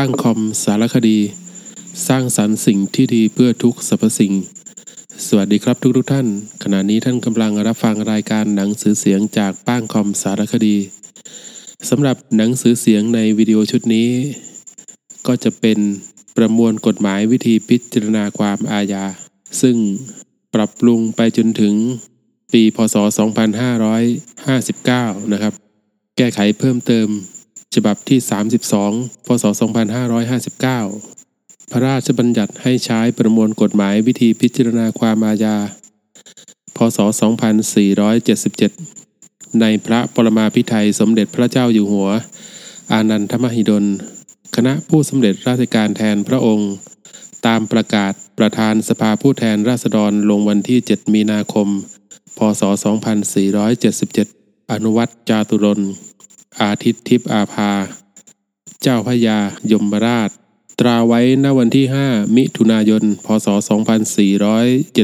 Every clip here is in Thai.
ป้างคอมสารคดี สร้างสรรค์สิ่งที่ดีเพื่อทุกสรรพสิ่ง สวัสดีครับทุกทุกท่าน ขณะนี้ท่านกำลังรับฟังรายการหนังสือเสียงจากป้างคอมสารคดีสำหรับหนังสือเสียงในวิดีโอชุดนี้ ก็จะเป็นประมวลกฎหมายวิธีพิจารณาความอาญา ซึ่งปรับปรุงไปจนถึงปีพศ 2559 นะครับ แก้ไขเพิ่มเติม ฉบับที่ 32 พศ 2559 พระราชบัญญัติให้ใช้ประมวลกฎหมายวิธีพิจารณาความอาญา พศ 2477 ในพระปรมาภิไธยสมเด็จพระเจ้าอยู่หัว อานันทมหิดล คณะผู้สำเร็จราชการแทนพระองค์ ตามประกาศประธานสภาผู้แทนราษฎรลงวันที่ 7 มีนาคม พศ 2477 อนุวัตจาตุรน อาทิตย์ทิพย์อาภา เจ้าพระยายมราช ตราไว้ณวันที่ 5 มิถุนายน พศ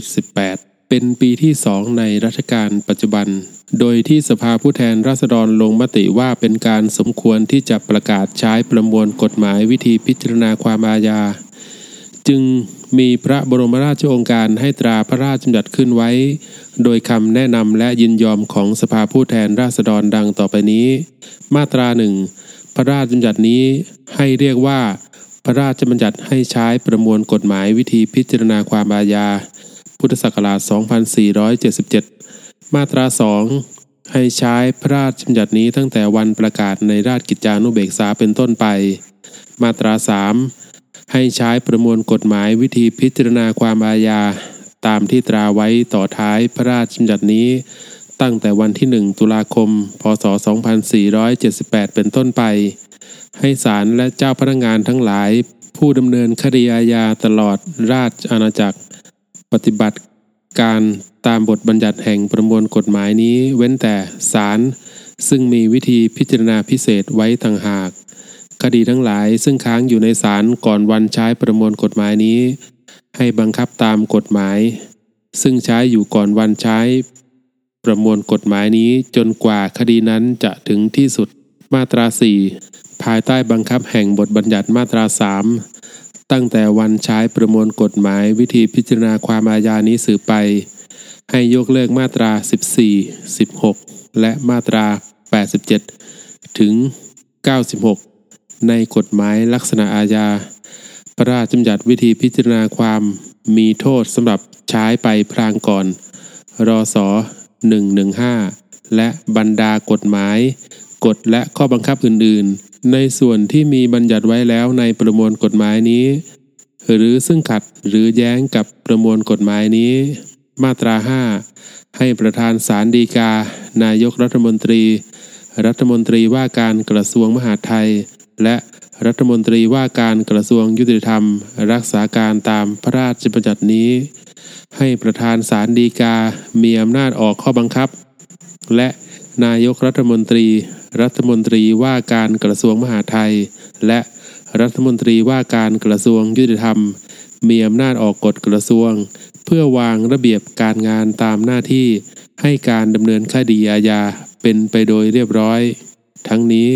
2478 เป็นปีที่สองในรัชกาลปัจจุบัน โดยที่สภาผู้แทนราษฎรลงมติว่าเป็นการสมควรที่จะประกาศใช้ประมวลกฎหมายวิธีพิจารณาความอาญา จึง มีพระบรมราชโองการให้ตราพระราชบัญญัติขึ้นไว้ โดยคำแนะนำและยินยอมของสภาผู้แทนราษฎรดังต่อไปนี้ มาตราหนึ่งพระราชบัญญัตินี้ให้เรียกว่า พระราชบัญญัติให้ใช้ประมวลกฎหมายวิธีพิจารณาความอาญา พุทธศักราช 2477 มาตรา 2 ให้ใช้พระราชบัญญัตินี้ตั้งแต่วันประกาศในราชกิจจานุเบกษาเป็นต้นไป มาตรา 3 ให้ใช้ประมวลกฎหมายวิธีพิจารณาความอาญา ตามที่ตราไว้ต่อท้ายพระราชบัญญัตินี้ ตั้งแต่วันที่ 1 ตุลาคม พศ 2478 เป็นต้นไป ให้ศาลและเจ้าพนักงานทั้งหลาย ผู้ดำเนินคดีอาญาตลอดราชอาณาจักร ปฏิบัติการตามบทบัญญัติแห่งประมวลกฎหมายนี้เว้นแต่ศาลซึ่งมีวิธีพิจารณาพิเศษไว้ต่างหาก คดีทั้งหลายซึ่งค้างอยู่ในศาลก่อนวันใช้ประมวลกฎหมายนี้ ให้บังคับตามกฎหมาย ซึ่งใช้อยู่ก่อนวันใช้ ประมวลกฎหมายนี้จนกว่าคดีนั้นจะถึงที่สุดมาตรา 4 ภายใต้บังคับแห่งบทบัญญัติมาตรา 3 ตั้งแต่วันใช้ประมวลกฎหมายวิธีพิจารณาความอาญานี้สืบไป ให้ยกเลิกมาตรา 14 16 และมาตรา 87 ถึง 96 ในกฎหมายลักษณะอาญา พระราชบัญญัติวิธีพิจารณาความมีโทษสำหรับใช้ไปพรางก่อน รศ115 และบรรดากฎหมาย กฎและข้อบังคับอื่น ๆ ในส่วนที่มีบัญญัติไว้แล้วในประมวลกฎหมายนี้ หรือซึ่งขัดหรือแย้งกับประมวลกฎหมายนี้ มาตรา 5 ให้ประธานศาลฎีกา นายกรัฐมนตรี รัฐมนตรีว่าการกระทรวงมหาดไทย และรัฐมนตรีว่าการกระทรวงยุติธรรม รักษาการตามพระราชบัญญัตินี้ ให้ประธานศาลฎีกา มีอำนาจออกข้อบังคับ และนายกรัฐมนตรี รัฐมนตรีว่าการกระทรวงมหาดไทย และรัฐมนตรีว่าการกระทรวงยุติธรรม มีอำนาจออกกฎกระทรวง เพื่อวางระเบียบการงานตามหน้าที่ ให้การดำเนินคดีอาญาเป็นไปโดยเรียบร้อย ทั้งนี้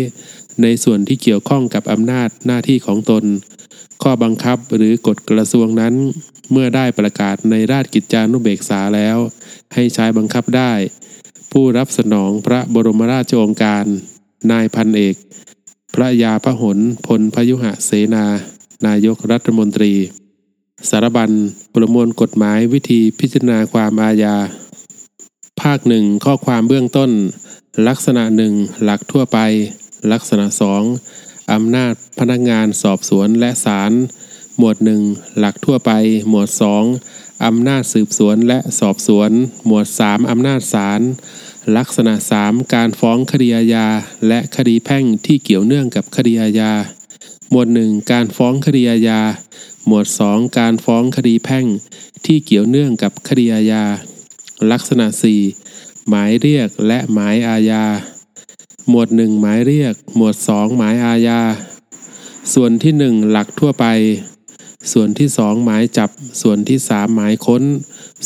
ในส่วนที่เกี่ยวข้องกับอำนาจหน้าที่ของตน ข้อบังคับหรือกฎกระทรวงนั้น เมื่อได้ประกาศในราชกิจจานุเบกษาแล้ว ให้ใช้บังคับได้ ผู้รับสนองพระบรมราชโองการ นายพันเอก พระยาพหลพลพยุหเสนา นายกรัฐมนตรี สารบัญประมวลกฎหมายวิธีพิจารณาความอาญา ภาคหนึ่งข้อความเบื้องต้น ลักษณะหนึ่งหลักทั่วไป ลักษณะสองอำนาจพนักงานสอบสวนและศาล หมวดหนึ่งหลักทั่วไป หมวดสองอำนาจสืบสวนและสอบสวน หมวดสามอำนาจศาล ลักษณะ 3 การฟ้องคดีอาญาและคดีแพ่งที่เกี่ยวเนื่องกับคดีอาญา หมวด 1 การฟ้องคดีอาญา หมวด 2 การฟ้องคดีแพ่งที่เกี่ยวเนื่องกับคดีอาญา ลักษณะ 4 หมายเรียกและหมายอาญา หมวด1หมายเรียก หมวด2หมายอาญา ส่วนที่1หลักทั่วไป ส่วนที่2หมายจับ ส่วนที่3หมายค้น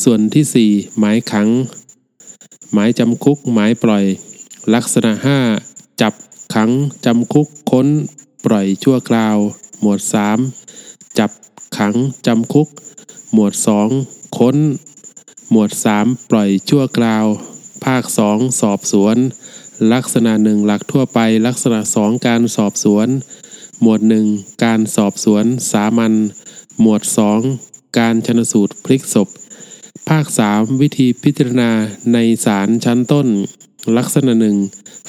ส่วนที่4หมายขัง หมายจำคุกหมายปล่อย ลักษณะ5จับขังจำคุกค้น ปล่อยชั่วคราวหหมวด3จับขังจำคุก หมวด2ค้น หมวด3ปล่อยชั่วคราว ภาค2สอบสวน ลักษณะหนึ่งหลักทั่วไป ลักษณะ2การสอบสวน หมวด1การสอบสวนสามัญหมวด2การชนสูตรพลิกศพ ภาค3วิธีพิจารณาในศาลชั้นต้น ลักษณะหนึ่ง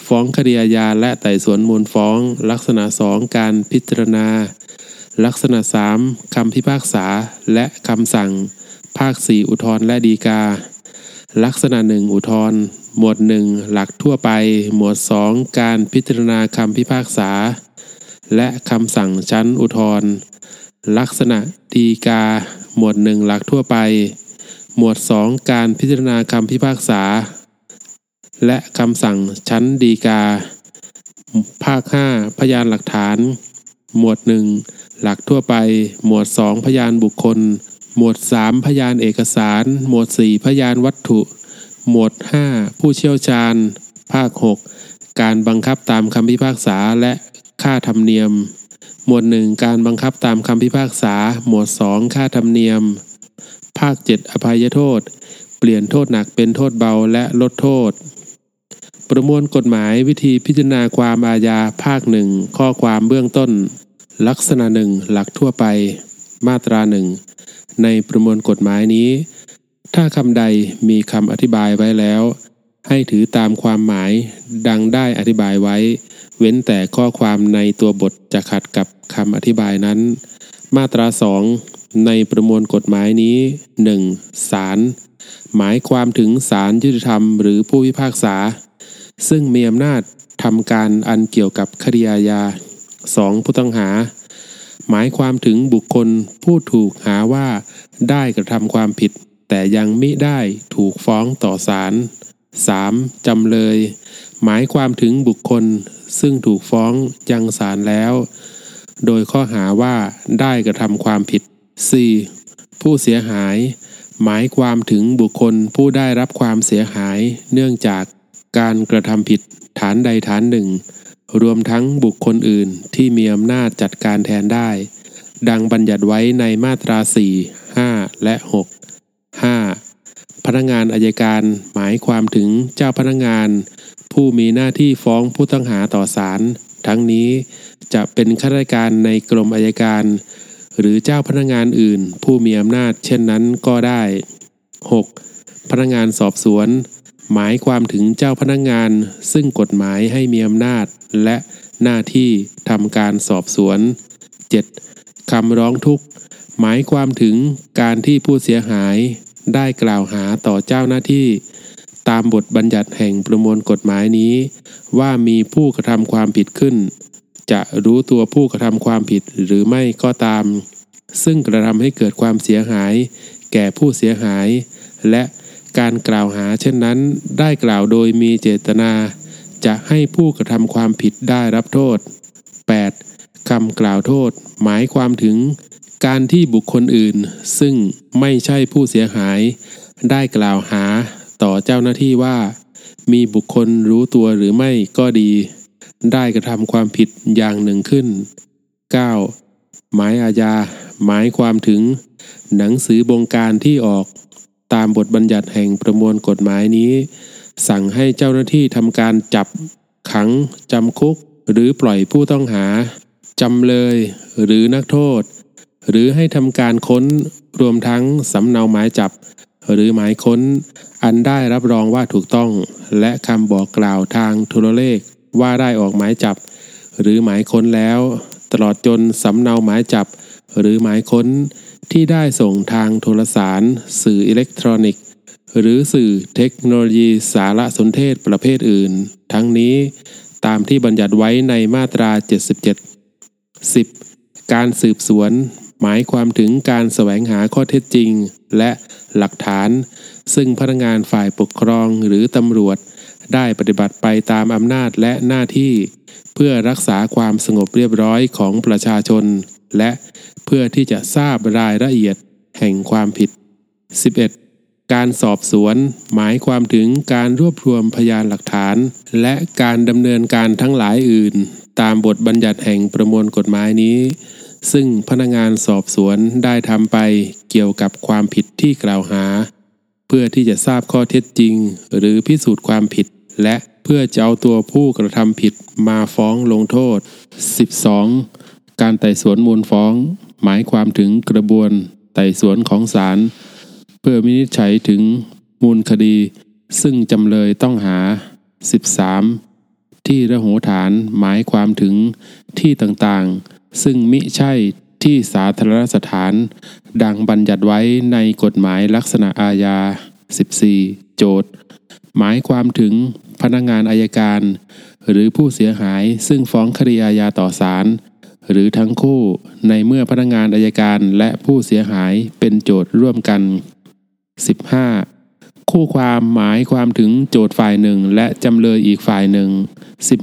ฟ้องคดีอาญาและไต่สวนมูลฟ้อง ลักษณะ2การพิจารณา ลักษณะ3คำพิพากษาและคำสั่ง ภาค4อุทธรณ์และฎีกา ลักษณะ1อุทธร์หมวด1หลักทั่วไป หมวด 2 การพิจารณาคำพิพากษา และคำสั่งชั้นอุทธร์ลักษณะฎีกา หมวด1หลักทั่วไป หมวด 2 การพิจารณาคำพิพากษา และคำสั่งชั้นฎีกา ภาค 5 พยานหลักฐาน หมวด 1 หลักทั่วไป หมวด 2 พยานบุคคล หมวด 3 พยานเอกสาร หมวด 4 พยานวัตถุ หมวด 5 ผู้เชี่ยวชาญ ภาค 6 การบังคับตามคำพิพากษาและค่าธรรมเนียม หมวด 1 การบังคับตามคำพิพากษา หมวด 2 ค่าธรรมเนียม ภาค 7 อภัยโทษ เปลี่ยนโทษหนักเป็นโทษเบาและลดโทษ ประมวลกฎหมายวิธีพิจารณาความอาญาภาคหนึ่งข้อความเบื้องต้น ลักษณะหนึ่งหลักทั่วไป มาตราหนึ่ง ในประมวลกฎหมายนี้ ถ้าคำใดมีคำอธิบายไว้แล้ว ให้ถือตามความหมายดังได้อธิบายไว้ เว้นแต่ข้อความในตัวบทจะขัดกับคำอธิบายนั้น มาตราสองในประมวลกฎหมายนี้ 1. ศาลหมายความถึงศาลยุติธรรมหรือผู้พิพากษา ซึ่งมีอำนาจทำการอันเกี่ยวกับคดีอาญา 2. ผู้ต้องหา หมายความถึงบุคคลผู้ถูกหาว่า ได้กระทำความผิด แต่ยังมิได้ถูกฟ้องต่อศาล 3. จำเลย หมายความถึงบุคคลซึ่งถูกฟ้องยังศาลแล้ว โดยข้อหาว่าได้กระทำความผิด 4. ผู้เสียหาย หมายความถึงบุคคลผู้ได้รับความเสียหาย เนื่องจากการกระทำผิดฐานใดฐานหนึ่ง รวมทั้งบุคคลอื่นที่มีอำนาจจัดการแทนได้ ดังบัญญัติไว้ในมาตรา 4 5 และ 6 5. พนักงานอายการหมายความถึงเจ้าพนักงาน ผู้มีหน้าที่ฟ้องผู้ต้องหาต่อศาลทั้งนี้จะเป็นข้าราชการในกรมอายการ หรือเจ้าพนักงานอื่น ผู้มีอำนาจเช่นนั้นก็ได้ 6. พนักงานสอบสวน หมายความถึงเจ้าพนักงาน ซึ่งกฎหมายให้มีอำนาจ และหน้าที่ทำการสอบสวน 7. คำร้องทุกข์ หมายความถึงการที่ผู้เสียหายได้กล่าวหาต่อเจ้าหน้าที่ ตามบทบัญญัติแห่งประมวลกฎหมายนี้ ว่ามีผู้กระทำความผิดขึ้น จะรู้ตัวผู้กระทำความผิดหรือไม่ก็ตาม ซึ่งกระทำให้เกิดความเสียหาย แก่ผู้เสียหาย และการกล่าวหาเช่นนั้น ได้กล่าวโดยมีเจตนา จะให้ผู้กระทำความผิดได้รับโทษ 8. คำกล่าวโทษ หมายความถึง การที่บุคคลอื่น ซึ่งไม่ใช่ผู้เสียหาย ได้กล่าวหาต่อเจ้าหน้าที่ว่า มีบุคคลรู้ตัวหรือไม่ก็ดี ได้กระทำความผิดอย่างหนึ่งขึ้น 9. หมายอาญา หมายความถึง หนังสือบงการที่ออกตามบทบัญญัติแห่งประมวลกฎหมายนี้ สั่งให้เจ้าหน้าที่ทำการจับ ขังจำคุก หรือปล่อยผู้ต้องหาจำเลย หรือนักโทษ หรือให้ทำการค้นรวมทั้งสำเนาหมายจับ หรือหมายค้น อันได้รับรองว่าถูกต้อง และคำบอกกล่าวทางโทรเลขว่าได้ออกหมายจับ หรือหมายค้นแล้ว ตลอดจนสำเนาหมายจับ หรือหมายค้นที่ได้ส่งทางโทรสาร สื่ออิเล็กทรอนิกส์ หรือสื่อเทคโนโลยีสารสนเทศประเภทอื่น ทั้งนี้ตามที่บัญญัติไว้ในมาตรา 77 10. การสืบสวน หมายความถึงการแสวงหาข้อเท็จจริง และหลักฐาน ซึ่งพนักงานฝ่ายปกครองหรือตำรวจ ได้ปฏิบัติไปตามอำนาจและหน้าที่ เพื่อรักษาความสงบเรียบร้อยของประชาชน และเพื่อที่จะทราบรายละเอียดแห่งความผิด 11. การสอบสวน หมายความถึงการรวบรวมพยานหลักฐาน และการดำเนินการทั้งหลายอื่น ตามบทบัญญัติแห่งประมวลกฎหมายนี้ ซึ่งพนักงานสอบสวนได้ทำไปเกี่ยวกับความผิดที่กล่าวหา เพื่อที่จะทราบข้อเท็จจริง หรือพิสูจน์ความผิด และเพื่อจะเอาตัวผู้กระทำผิดมาฟ้องลงโทษ 12. การไต่สวนมูลฟ้อง หมายความถึงกระบวนไต่สวนของศาล เพื่อวินิจฉัยถึงมูลคดี ซึ่งจำเลยต้องหา 13. ที่ระโหฐานหมายความถึงที่ต่างๆ ซึ่งมิใช่ที่สาธารณสถาน ดังบัญญัติไว้ในกฎหมายลักษณะอาญา 14 โจทย์ หมายความถึงพนักงงานอายการ หรือผู้เสียหายซึ่งฟ้องคดีอาญาต่อศาลหรือทั้งคู่ในเมื่อพนักงงานอายการและผู้เสียหายเป็นโจทย์ร่วมกัน 15. คู่ความหมายความถึงโจทย์ฝ่ายหนึ่งและจำเลยอีกฝ่ายหนึ่ง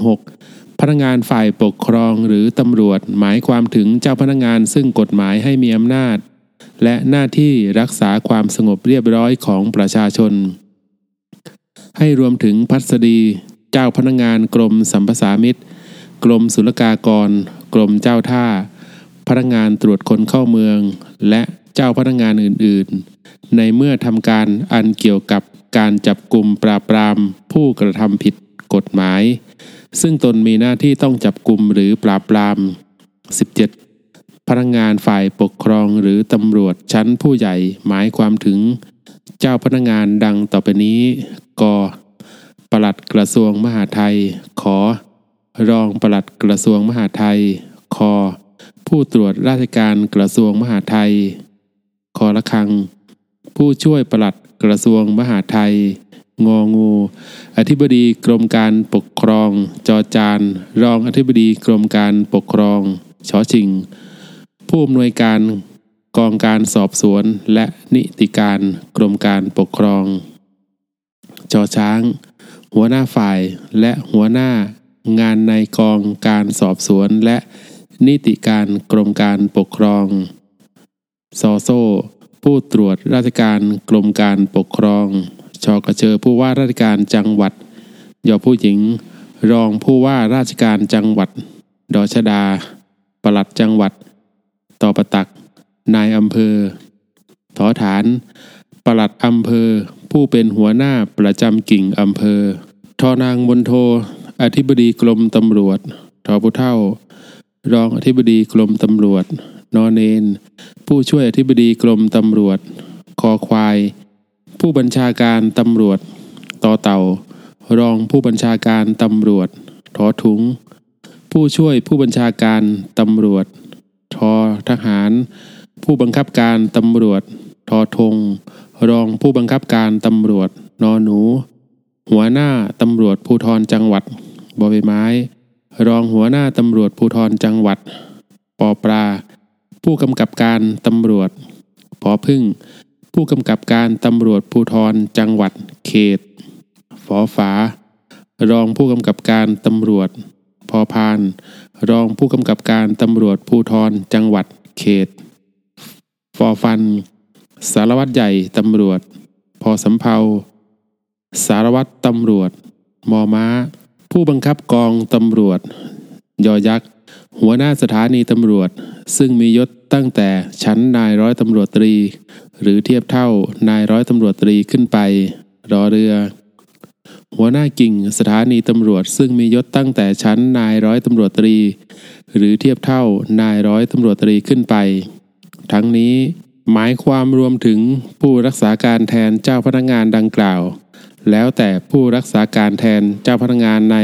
16. พนักงานฝ่ายปกครองหรือตำรวจหมายความถึงเจ้าพนักงานซึ่งกฎหมายให้มีอำนาจ และหน้าที่รักษาความสงบเรียบร้อยของประชาชน ให้รวมถึงพัสดี เจ้าพนักงานกรมสัมปสามิตร กรมศุลกากร กรมเจ้าท่าพนักงานตรวจคนเข้าเมือง และ เจ้าพนักงานอื่นๆ ในเมื่อทำการอันเกี่ยวกับการจับกลุ่มปราบปรามผู้กระทำผิดกฎหมาย ซึ่งตนมีหน้าที่ต้องจับกลุ่มหรือปราบปราม 17. พนักงานฝ่ายปกครองหรือตำรวจชั้นผู้ใหญ่หมายความถึง เจ้าพนักงานดังต่อไปนี้กปลัดกระทรวงมหาดไทย ขอ รองปลัดกระทรวงมหาดไทยคอผู้ตรวจราชการกระทรวงมหาดไทย คอละคัง ผู้ช่วยปลัดกระทรวงมหาดไทย งองู อธิบดีกรมการปกครอง จอจาน รองอธิบดีกรมการปกครองชอชิง ผู้อำนวยการกองการสอบสวนและนิติการกรมการปกครอง จอช้าง หัวหน้าฝ่ายและหัวหน้างานในกองการสอบสวนและนิติการกรมการปกครอง ซอโซ ผู้ตรวจราชการกรมการปกครองชอกระเชอผู้ว่าราชการจังหวัด ยอผู้หญิง รองผู้ว่าราชการจังหวัดดอชดา ปลัดจังหวัด ต่อประตัก นายอำเภอถอฐาน ปลัดอำเภอ ผู้เป็นหัวหน้าประจำกิ่งอำเภอ ทอนางมนโท อธิบดีกรมตำรวจ ทอผู้เท่า รองอธิบดีกรมตำรวจ นอเนน ผู้ช่วยอธิบดีกรมตำรวจ คอควาย ผู้บัญชาการตำรวจ ต่อเต่า รองผู้บัญชาการตำรวจ ทอทุง ผู้ช่วยผู้บัญชาการตำรวจ ทอทหาร ผู้บังคับการตำรวจ ทอธงรองผู้บังคับการตำรวจ นอหนู หัวหน้าตำรวจภูธรจังหวัดบใบไม้ รองหัวหน้าตำรวจภูธรจังหวัด ปอปลา ผู้กำกับการตำรวจพอพึ่ง ผู้กำกับการตำรวจภูธรจังหวัด เขตฝอฝารองผู้กำกับการตำรวจ พอพาน รองผู้กำกับการตำรวจภูธรจังหวัด เขตฟอฟัน สารวัตรใหญ่ตำรวจ พอสำเพาสารวัตรตำรวจ มอม้า ผู้บังคับกองตำรวจ ยอยักษ์ หัวหน้าสถานีตำรวจ ซึ่งมียศตั้งแต่ชั้นนายร้อยตำรวจตรี หรือเทียบเท่านายร้อยตำรวจตรีขึ้นไป รอเรือ หัวหน้ากิ่งสถานีตำรวจ ซึ่งมียศตั้งแต่ชั้นนายร้อยตำรวจตรี หรือเทียบเท่านายร้อยตำรวจตรีขึ้นไป ทั้งนี้หมายความรวมถึงผู้รักษาการแทนเจ้าพนักงานดังกล่าว แล้วแต่ผู้รักษาการแทนเจ้าพนักงานใน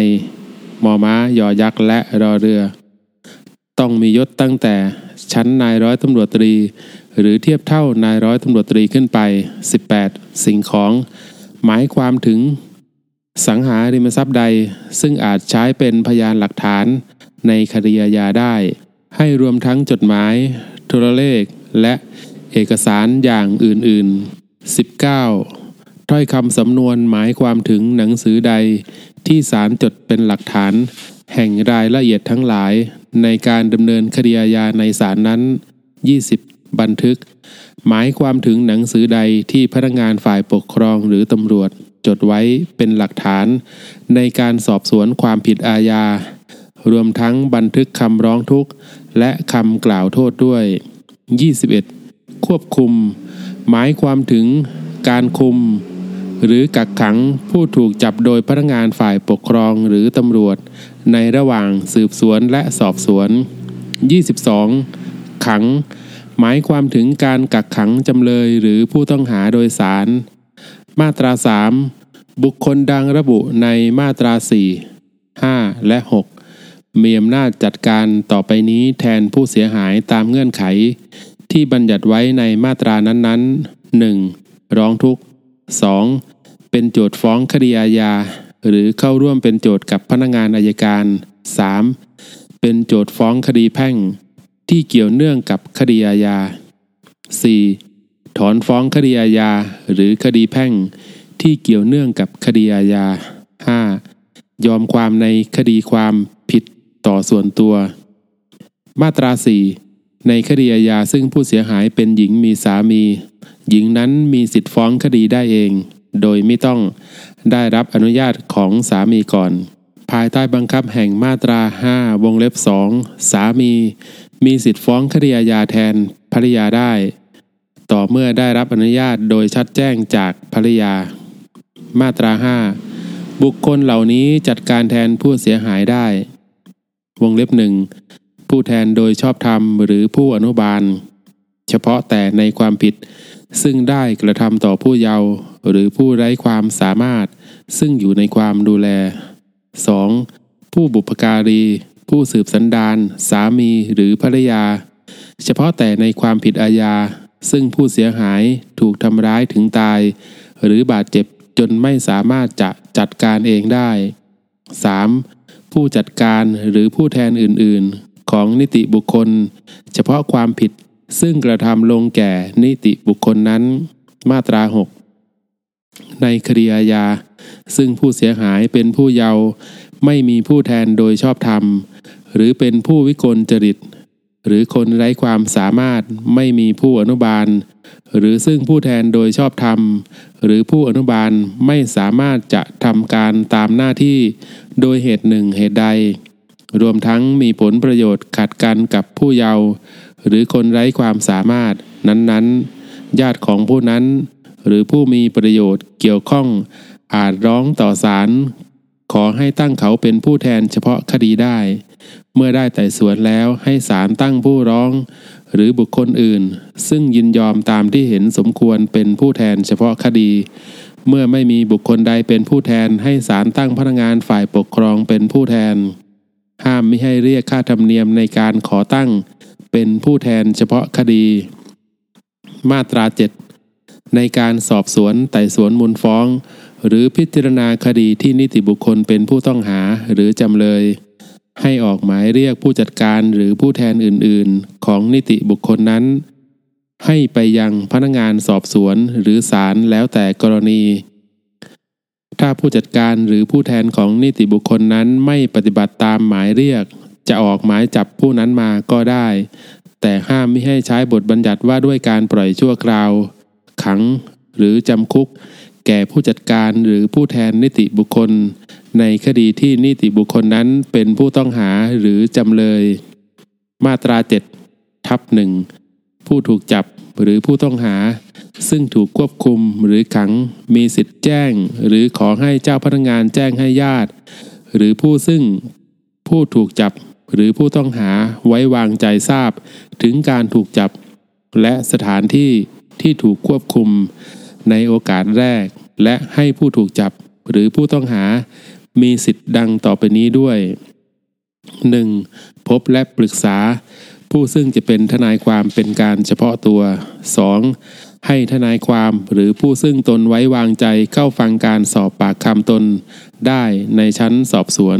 มอม้ายอยักษ์และรอเรือ ต้องมียศตั้งแต่ชั้นนายร้อยตำรวจตรี หรือเทียบเท่านายร้อยตำรวจตรีขึ้นไป 18 สิ่งของ หมายความถึง สังหาริมทรัพย์ใด ซึ่งอาจใช้เป็นพยานหลักฐานในคดีอาญาได้ ให้รวมทั้งจดหมาย โทรเลข และเอกสารอย่างอื่นๆ 19. ถ้อยคำสำนวนหมายความถึงหนังสือใดที่ศาลจดเป็นหลักฐาน แห่งรายละเอียดทั้งหลายในการดำเนินคดีอาญาในศาลนั้น 20. บันทึก หมายความถึงหนังสือใดที่พนักงานฝ่ายปกครองหรือตำรวจ จดไว้เป็นหลักฐาน ในการสอบสวนความผิดอาญา รวมทั้งบันทึกคำร้องทุกข์ และคำกล่าวโทษด้วย 21. ควบคุม หมายความถึงการคุม หรือกักขังผู้ถูกจับโดยพนักงานฝ่ายปกครองหรือตำรวจ ในระหว่างสืบสวนและสอบสวน 22. ขัง หมายความถึงการกักขังจำเลยหรือผู้ต้องหาโดยสาร มาตรา 3 บุคคลดังระบุในมาตรา 4 5 และ 6 มีอำนาจจัดการต่อไปนี้แทนผู้เสียหายตามเงื่อนไข ที่บัญญัติไว้ในมาตรานั้นๆ 1. ร้องทุกข์ 2. เป็นโจทย์ฟ้องคดีอาญา หรือเข้าร่วมเป็นโจทย์กับพนักงานอายการ 3. เป็นโจทย์ฟ้องคดีแพ่ง ที่เกี่ยวเนื่องกับคดีอาญา 4. ถอนฟ้องคดีอาญาหรือคดีแพ่ง ที่เกี่ยวเนื่องกับคดีอาญา 5. ยอมความในคดีความผิดต่อส่วนตัว มาตรา 4 ในคดีอาญาซึ่งผู้เสียหายเป็นหญิงมีสามี หญิงนั้นมีสิทธิฟ้องคดีได้เอง โดยไม่ต้อง ได้รับอนุญาตของสามีก่อน ภายใต้บังคับแห่งมาตรา 5 วงเล็บ 2 สามี มีสิทธิฟ้องคดีอาญาแทนภริยาได้ ต่อเมื่อได้รับอนุญาตโดยชัดแจ้งจากภริยา มาตรา 5 บุคคลเหล่านี้จัดการแทนผู้เสียหายได้ วงเล็บหนึ่งผู้แทนโดยชอบธรรมหรือผู้อนุบาล เฉพาะแต่ในความผิดซึ่งได้กระทำต่อผู้เยาว์หรือผู้ไร้ความสามารถ ซึ่งอยู่ในความดูแล 2. ผู้บุพการี ผู้สืบสันดานสามีหรือภรรยา เฉพาะแต่ในความผิดอาญา ซึ่งผู้เสียหายถูกทำร้ายถึงตาย หรือบาดเจ็บจนไม่สามารถจะจัดการเองได้ 3. ผู้จัดการหรือผู้แทนอื่นๆ ของนิติบุคคล เฉพาะความผิดซึ่งกระทำลงแก่นิติบุคคลนั้น มาตรา 6 ในคดีอาญา ซึ่งผู้เสียหายเป็นผู้เยาว์ไม่มีผู้แทนโดยชอบธรรม หรือเป็นผู้วิกลจริต หรือคนไร้ความสามารถไม่มีผู้อนุบาล หรือซึ่งผู้แทนโดยชอบธรรม หรือผู้อนุบาลไม่สามารถจะทำการตามหน้าที่ โดยเหตุหนึ่งเหตุใด รวมทั้งมีผลประโยชน์ขัดกันกับผู้เยาว์หรือคนไร้ความสามารถนั้นๆ ญาติของผู้นั้น หรือผู้มีประโยชน์เกี่ยวข้อง อาจร้องต่อศาลขอให้ตั้งเขาเป็นผู้แทนเฉพาะคดีได้ เมื่อได้ไต่สวนแล้วให้ศาลตั้งผู้ร้อง หรือบุคคลอื่น ซึ่งยินยอมตามที่เห็นสมควรเป็นผู้แทนเฉพาะคดี เมื่อไม่มีบุคคลใดเป็นผู้แทนให้ศาลตั้งพนักงานฝ่ายปกครองเป็นผู้แทน ห้ามไม่ให้เรียกค่าธรรมเนียมในการขอตั้ง เป็นผู้แทนเฉพาะคดี มาตรา7 ในการสอบสวนไต่สวนมูลฟ้อง หรือพิจารณาคดีที่นิติบุคคลเป็นผู้ต้องหาหรือจำเลย ให้ออกหมายเรียกผู้จัดการหรือผู้แทนอื่นๆ ของนิติบุคคลนั้น ให้ไปยังพนักงานสอบสวนหรือศาลแล้วแต่กรณี ถ้าผู้จัดการหรือผู้แทนของนิติบุคคลนั้นไม่ปฏิบัติตามหมายเรียก จะออกหมายจับผู้นั้นมาก็ได้ แต่ห้ามไม่ให้ใช้บทบัญญัติว่าด้วยการปล่อยชั่วคราว ขัง หรือจำคุก แก่ผู้จัดการหรือผู้แทนนิติบุคคล ในคดีที่นิติบุคคลนั้นเป็นผู้ต้องหาหรือจำเลย มาตรา7ทับหนึ่งผู้ถูกจับหรือผู้ต้องหา ซึ่งถูกควบคุมหรือขังมีสิทธิ์แจ้ง หรือขอให้เจ้าพนักงานแจ้งให้ญาติ หรือผู้ซึ่งผู้ถูกจับหรือผู้ต้องหาไว้วางใจทราบ ถึงการถูกจับ และสถานที่ ที่ถูกควบคุมในโอกาสแรก และให้ผู้ถูกจับหรือผู้ต้องหา มีสิทธิ์ดังต่อไปนี้ด้วย 1. พบและปรึกษา ผู้ซึ่งจะเป็นทนายความเป็นการเฉพาะตัว 2. ให้ทนายความหรือผู้ซึ่งตนไว้วางใจเข้าฟังการสอบปากคำตน ได้ในชั้นสอบสวน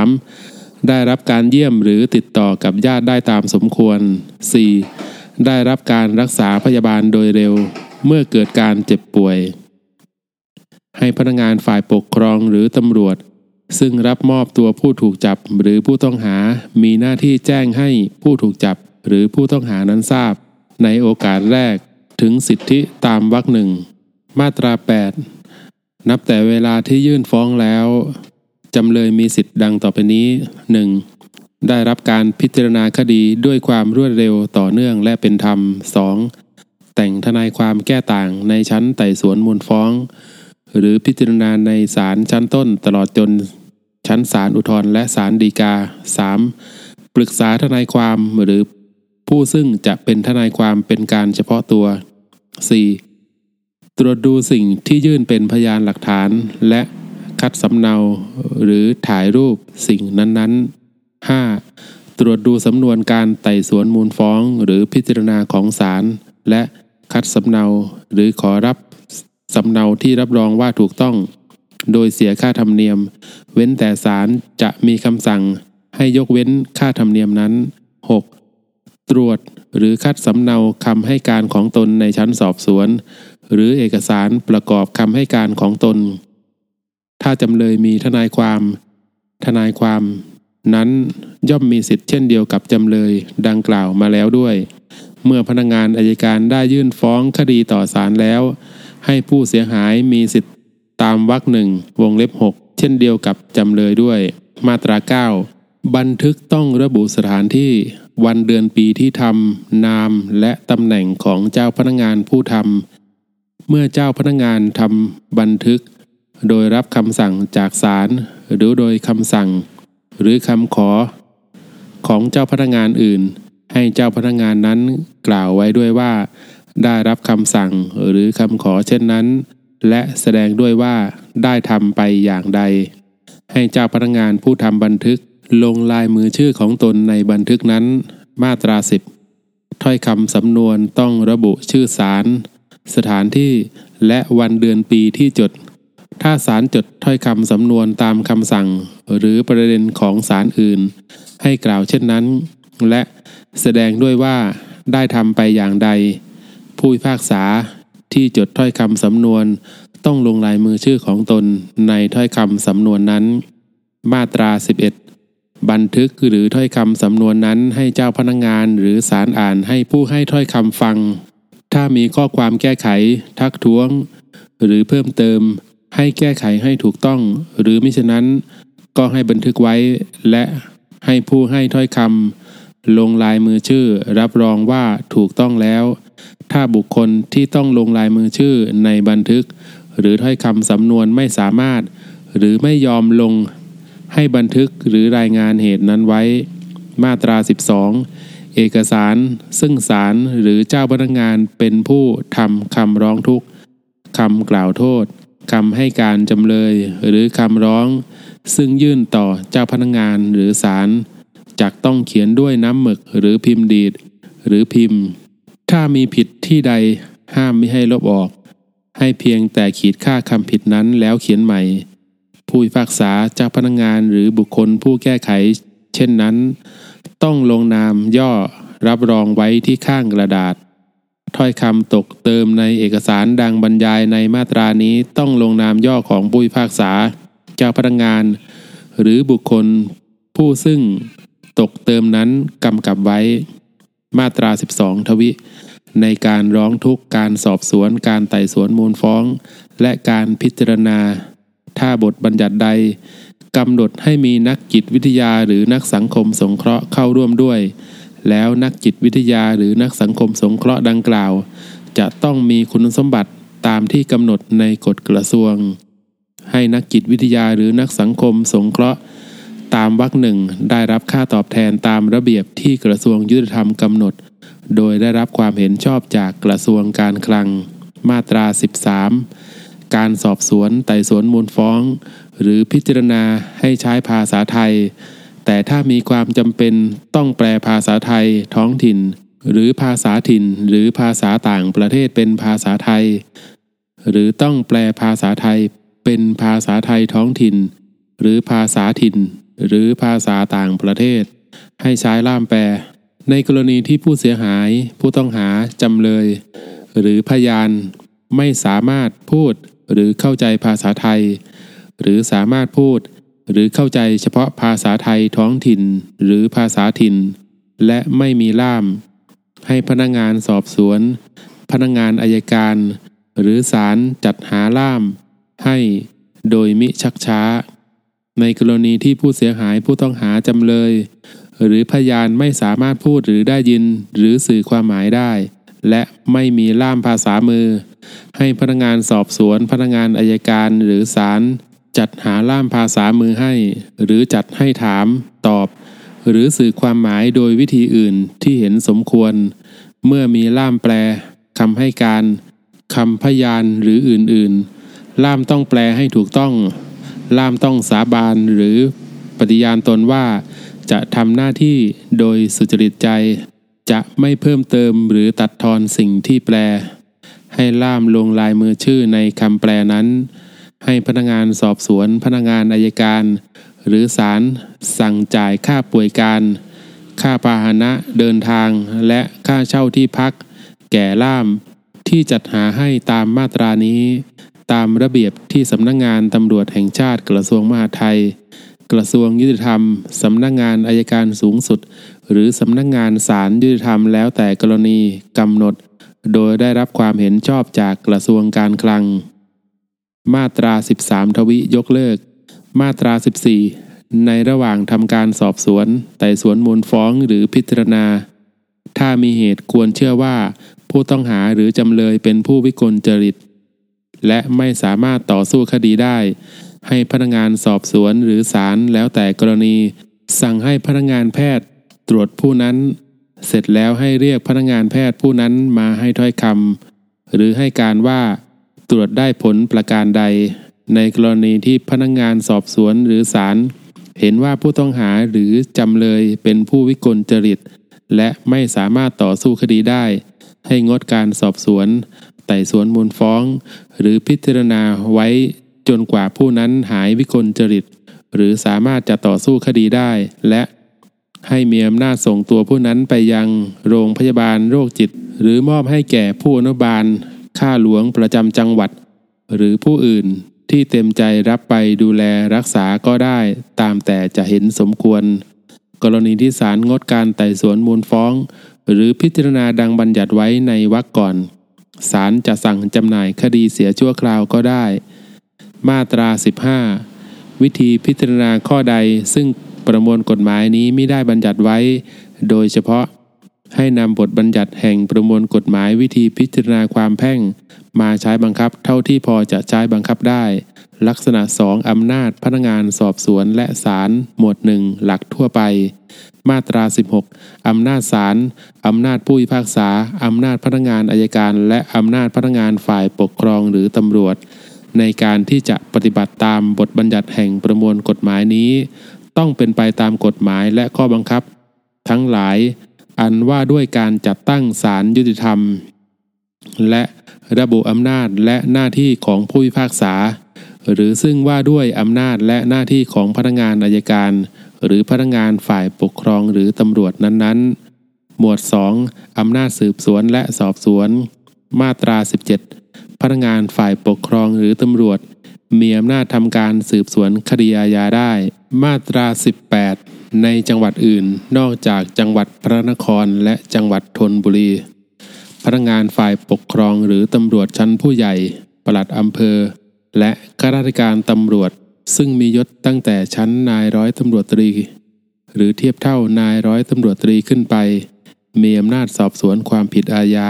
3. ได้รับการเยี่ยมหรือติดต่อกับญาติได้ตามสมควร 4. ได้รับการรักษาพยาบาลโดยเร็วเมื่อเกิดการเจ็บป่วย ให้พนักงานฝ่ายปกครองหรือตำรวจ ซึ่งรับมอบตัวผู้ถูกจับหรือผู้ต้องหามีหน้าที่แจ้งให้ผู้ถูกจับหรือผู้ต้องหานั้นทราบ ในโอกาสแรกถึงสิทธิตามวรรคหนึ่งมาตรา 8 นับแต่เวลาที่ยื่นฟ้องแล้ว จำเลยมีสิทธิ์ดังต่อไปนี้ 1. ได้รับการพิจารณาคดีด้วยความรวดเร็วต่อเนื่องและเป็นธรรม 2. แต่งทนายความแก้ต่างในชั้นไต่สวนมูลฟ้อง หรือพิจารณาในศาลชั้นต้นตลอดจน ชั้นศาลอุทธรณ์และศาลฎีกา 3. ปรึกษาทนายความหรือผู้ซึ่งจะเป็นทนายความเป็นการเฉพาะตัว 4. ตรวจดูสิ่งที่ยื่นเป็นพยานหลักฐานและคัดสำเนาหรือถ่ายรูปสิ่งนั้นๆ 5. ตรวจดูสำนวนการไต่สวนมูลฟ้องหรือพิจารณาของศาลและคัดสำเนาหรือขอรับสำเนาที่รับรองว่าถูกต้อง โดยเสียค่าธรรมเนียม เว้นแต่ศาลจะมีคำสั่งให้ยกเว้นค่าธรรมเนียมนั้น 6. ตรวจหรือคัดสำเนาคำให้การของตนในชั้นสอบสวน หรือเอกสารประกอบคำให้การของตน ถ้าจำเลยมีทนายความ ทนายความ นั้นย่อมมีสิทธิ์เช่นเดียวกับจำเลยดังกล่าวมาแล้วด้วย เมื่อพนักงานอายการได้ยื่นฟ้องคดีต่อศาลแล้ว ให้ผู้เสียหายมีสิทธิ์ตามวรรคหนึ่งวงเล็บ 6 เช่นเดียวกับจำเลยด้วย มาตรา 9 บันทึกต้องระบุสถานที่วันเดือนปีที่ทำนามและตำแหน่งของเจ้าพนักงานผู้ทำเมื่อเจ้าพนักงานทำบันทึก โดยรับคำสั่งจากศาลหรือโดยคำสั่ง หรือคำขอ ของเจ้าพนักงานอื่น ให้เจ้าพนักงานนั้นกล่าวไว้ด้วยว่า ได้รับคำสั่งหรือคำขอเช่นนั้น และแสดงด้วยว่าได้ทำไปอย่างใด ให้เจ้าพนักงานผู้ทำบันทึกลงลายมือชื่อของตนในบันทึกนั้น มาตราสิบถ้อยคำสำนวนต้องระบุชื่อศาลสถานที่และวันเดือนปีที่จด ถ้าศาลจดถ้อยคำสำนวนตามคำสั่ง หรือประเด็นของศาลอื่น ให้กล่าวเช่นนั้น และแสดงด้วยว่าได้ทำไปอย่างใด ผู้พิพากษาที่จดถ้อยคำสำนวนต้องลงลายมือชื่อของตนในถ้อยคำสำนวนนั้น มาตรา 11 บันทึกหรือถ้อยคำสำนวนนั้นให้เจ้าพนักงงานหรือศาลอ่านให้ผู้ให้ถ้อยคำฟัง ถ้ามีข้อความแก้ไข ทักท้วง หรือเพิ่มเติม ให้แก้ไขให้ถูกต้อง หรือมิฉะนั้นก็ให้บันทึกไว้ และให้ผู้ให้ถ้อยคำลงลายมือชื่อ รับรองว่าถูกต้องแล้ว ถ้าบุคคลที่ต้องลงลายมือชื่อในบันทึก หรือถ้อยคำสำนวนไม่สามารถ หรือไม่ยอมลง ให้บันทึกหรือรายงานเหตุนั้นไว้ มาตรา 12 เอกสาร ซึ่งศาลหรือเจ้าพนักงานเป็นผู้ทำคำร้องทุกข์คำกล่าวโทษ คำให้การจำเลยหรือคำร้อง ซึ่งยื่นต่อเจ้าพนักงงานหรือศาลจักต้องเขียนด้วยน้ำหมึกหรือพิมพ์ดีดหรือพิมพ์ ถ้ามีผิดที่ใดห้ามไม่ให้ลบออก ให้เพียงแต่ขีดค่าคำผิดนั้นแล้วเขียนใหม่ ผู้พิพากษาเจ้าพนักงงานหรือบุคคลผู้แก้ไข เช่นนั้น ต้องลงนามย่อรับรองไว้ที่ข้างกระดาษ ถ้อยคำตกเติมในเอกสารดังบรรยายในมาตรานี้ต้องลงนามย่อของผู้พิพากษา เจ้าพนักงาน หรือบุคคลผู้ซึ่งตกเติมนั้นกำกับไว้ มาตรา 12 ทวิ ในการร้องทุกข์การสอบสวนการไต่สวนมูลฟ้อง และการพิจารณา ถ้าบทบัญญัติใดกำหนดให้มีนักจิตวิทยาหรือนักสังคมสงเคราะห์เข้าร่วมด้วย แล้วนักจิตวิทยาหรือนักสังคมสงเคราะห์ดังกล่าว จะต้องมีคุณสมบัติตามที่กำหนดในกฎกระทรวง ให้นักจิตวิทยาหรือนักสังคมสงเคราะห์ ตามวรรคหนึ่งได้รับค่าตอบแทนตามระเบียบที่กระทรวงยุติธรรมกำหนด โดยได้รับความเห็นชอบจากกระทรวงการคลัง มาตรา 13 การสอบสวนไต่สวนมูลฟ้อง หรือพิจารณาให้ใช้ภาษาไทย แต่ถ้ามีความจำเป็นต้องแปลภาษาไทยท้องถิ่น หรือภาษาถิ่นหรือภาษาต่างประเทศเป็นภาษาไทย หรือต้องแปลภาษาไทยเป็นภาษาไทยท้องถิ่น หรือภาษาถิ่น หรือภาษาต่างประเทศ ให้ใช้ล่ามแปล ในกรณีที่ผู้เสียหาย ผู้ต้องหาจำเลย หรือพยานไม่สามารถพูดหรือเข้าใจภาษาไทย หรือสามารถพูด หรือเข้าใจเฉพาะภาษาไทยท้องถิ่นหรือภาษาถิ่น และไม่มีล่าม ให้พนักงงานสอบสวน พนักงงานอายการ หรือศาลจัดหาล่าม ให้โดยมิชักช้า ในกรณีที่ผู้เสียหายผู้ต้องหาจำเลย หรือพยานไม่สามารถพูดหรือได้ยินหรือสื่อความหมายได้ และไม่มีล่ามภาษามือ ให้พนักงานสอบสวน พนักงานอายการหรือศาล จัดหาล่ามภาษามือให้ หรือจัดให้ถาม ตอบ หรือสื่อความหมายโดยวิธีอื่นที่เห็นสมควร เมื่อมีล่ามแปลคำให้การคำพยานหรืออื่นๆ ล่ามต้องแปลให้ถูกต้อง ล่ามต้องสาบานหรือปฏิญาณตนว่า จะทำหน้าที่โดยสุจริตใจ จะไม่เพิ่มเติมหรือตัดทอนสิ่งที่แปล ให้ล่ามลงลายมือชื่อในคำแปลนั้น ให้พนักงานสอบสวน พนักงานอายการ หรือศาลสั่งจ่ายค่าป่วยการ ค่าพาหนะเดินทางและค่าเช่าที่พัก แก่ล่ามที่จัดหาให้ตามมาตรานี้ ตามระเบียบที่สำนักงงานตำรวจแห่งชาติกระทรวงมหาดไทย กระทรวงยุติธรรมสำนักงงานอายการสูงสุด หรือสำนักงงานศาลยุติธรรมแล้วแต่กรณีกำหนด โดยได้รับความเห็นชอบจากกระทรวงการคลัง มาตรา 13 ทวิยกเลิก มาตรา 14 ในระหว่างทำการสอบสวน ไต่สวนมูลฟ้องหรือพิจารณา ถ้ามีเหตุควรเชื่อว่า ผู้ต้องหาหรือจำเลยเป็นผู้วิกลจริต และไม่สามารถต่อสู้คดีได้ ให้พนักงานสอบสวนหรือศาลแล้วแต่กรณี สั่งให้พนักงานแพทย์ตรวจผู้นั้น เสร็จแล้วให้เรียกพนักงานแพทย์ผู้นั้นมาให้ถ้อยคำหรือให้การว่า ตรวจได้ผลประการใด ในกรณีที่พนักงานสอบสวนหรือศาลเห็นว่าผู้ต้องหาหรือจำเลยเป็นผู้วิกลจริต และไม่สามารถต่อสู้คดีได้ ให้งดการสอบสวน ไต่สวนมูลฟ้อง หรือพิจารณาไว้จนกว่าผู้นั้นหายวิกลจริต หรือสามารถจะต่อสู้คดีได้ และให้มีอำนาจส่งตัวผู้นั้นไปยังโรงพยาบาลโรคจิต หรือมอบให้แก่ผู้อนุบาล ข้าหลวงประจำจังหวัด หรือผู้อื่นที่เต็มใจรับไปดูแลรักษาก็ได้ ตามแต่จะเห็นสมควร กรณีที่ศาลงดการไต่สวนมูลฟ้อง หรือพิจารณาดังบัญญัติไว้ในวรรคก่อนศาลจะสั่งจำหน่ายคดีเสียชั่วคราวก็ได้ มาตรา 15 วิธีพิจารณาข้อใดซึ่งประมวลกฎหมายนี้ไม่ได้บัญญัติไว้ โดยเฉพาะ ให้นำบทบัญญัติแห่งประมวลกฎหมายวิธีพิจารณาความแพ่ง มาใช้บังคับเท่าที่พอจะใช้บังคับได้ ลักษณะ 2 อำนาจพนักงานสอบสวนและศาลหมวดหนึ่งหลักทั่วไป มาตรา 16 อำนาจศาลอำนาจผู้พิพากษา อำนาจพนักงานอายการ และอำนาจพนักงานฝ่ายปกครองหรือตำรวจ ในการที่จะปฏิบัติตามบทบัญญัติแห่งประมวลกฎหมายนี้ ต้องเป็นไปตามกฎหมายและข้อบังคับ ทั้งหลาย อันว่าด้วยการจัดตั้งศาลยุติธรรม และระบุอำนาจและหน้าที่ของผู้พิพากษา หรือซึ่งว่าด้วยอำนาจและหน้าที่ของพนักงานอายการ หรือพนักงานฝ่ายปกครองหรือตำรวจนั้นๆ หมวด 2 อำนาจสืบสวนและสอบสวน มาตรา 17 พนักงานฝ่ายปกครองหรือตำรวจ มีอำนาจทำการสืบสวนคดีอาญาได้ มาตรา 18 ในจังหวัดอื่น นอกจากจังหวัดพระนครและจังหวัดธนบุรี พนักงานฝ่ายปกครองหรือตำรวจชั้นผู้ใหญ่ ปลัดอำเภอ และข้าราชการตำรวจ ซึ่งมียศตั้งแต่ชั้นนายร้อยตำรวจตรี หรือเทียบเท่านายร้อยตำรวจตรีขึ้นไป มีอำนาจสอบสวนความผิดอาญา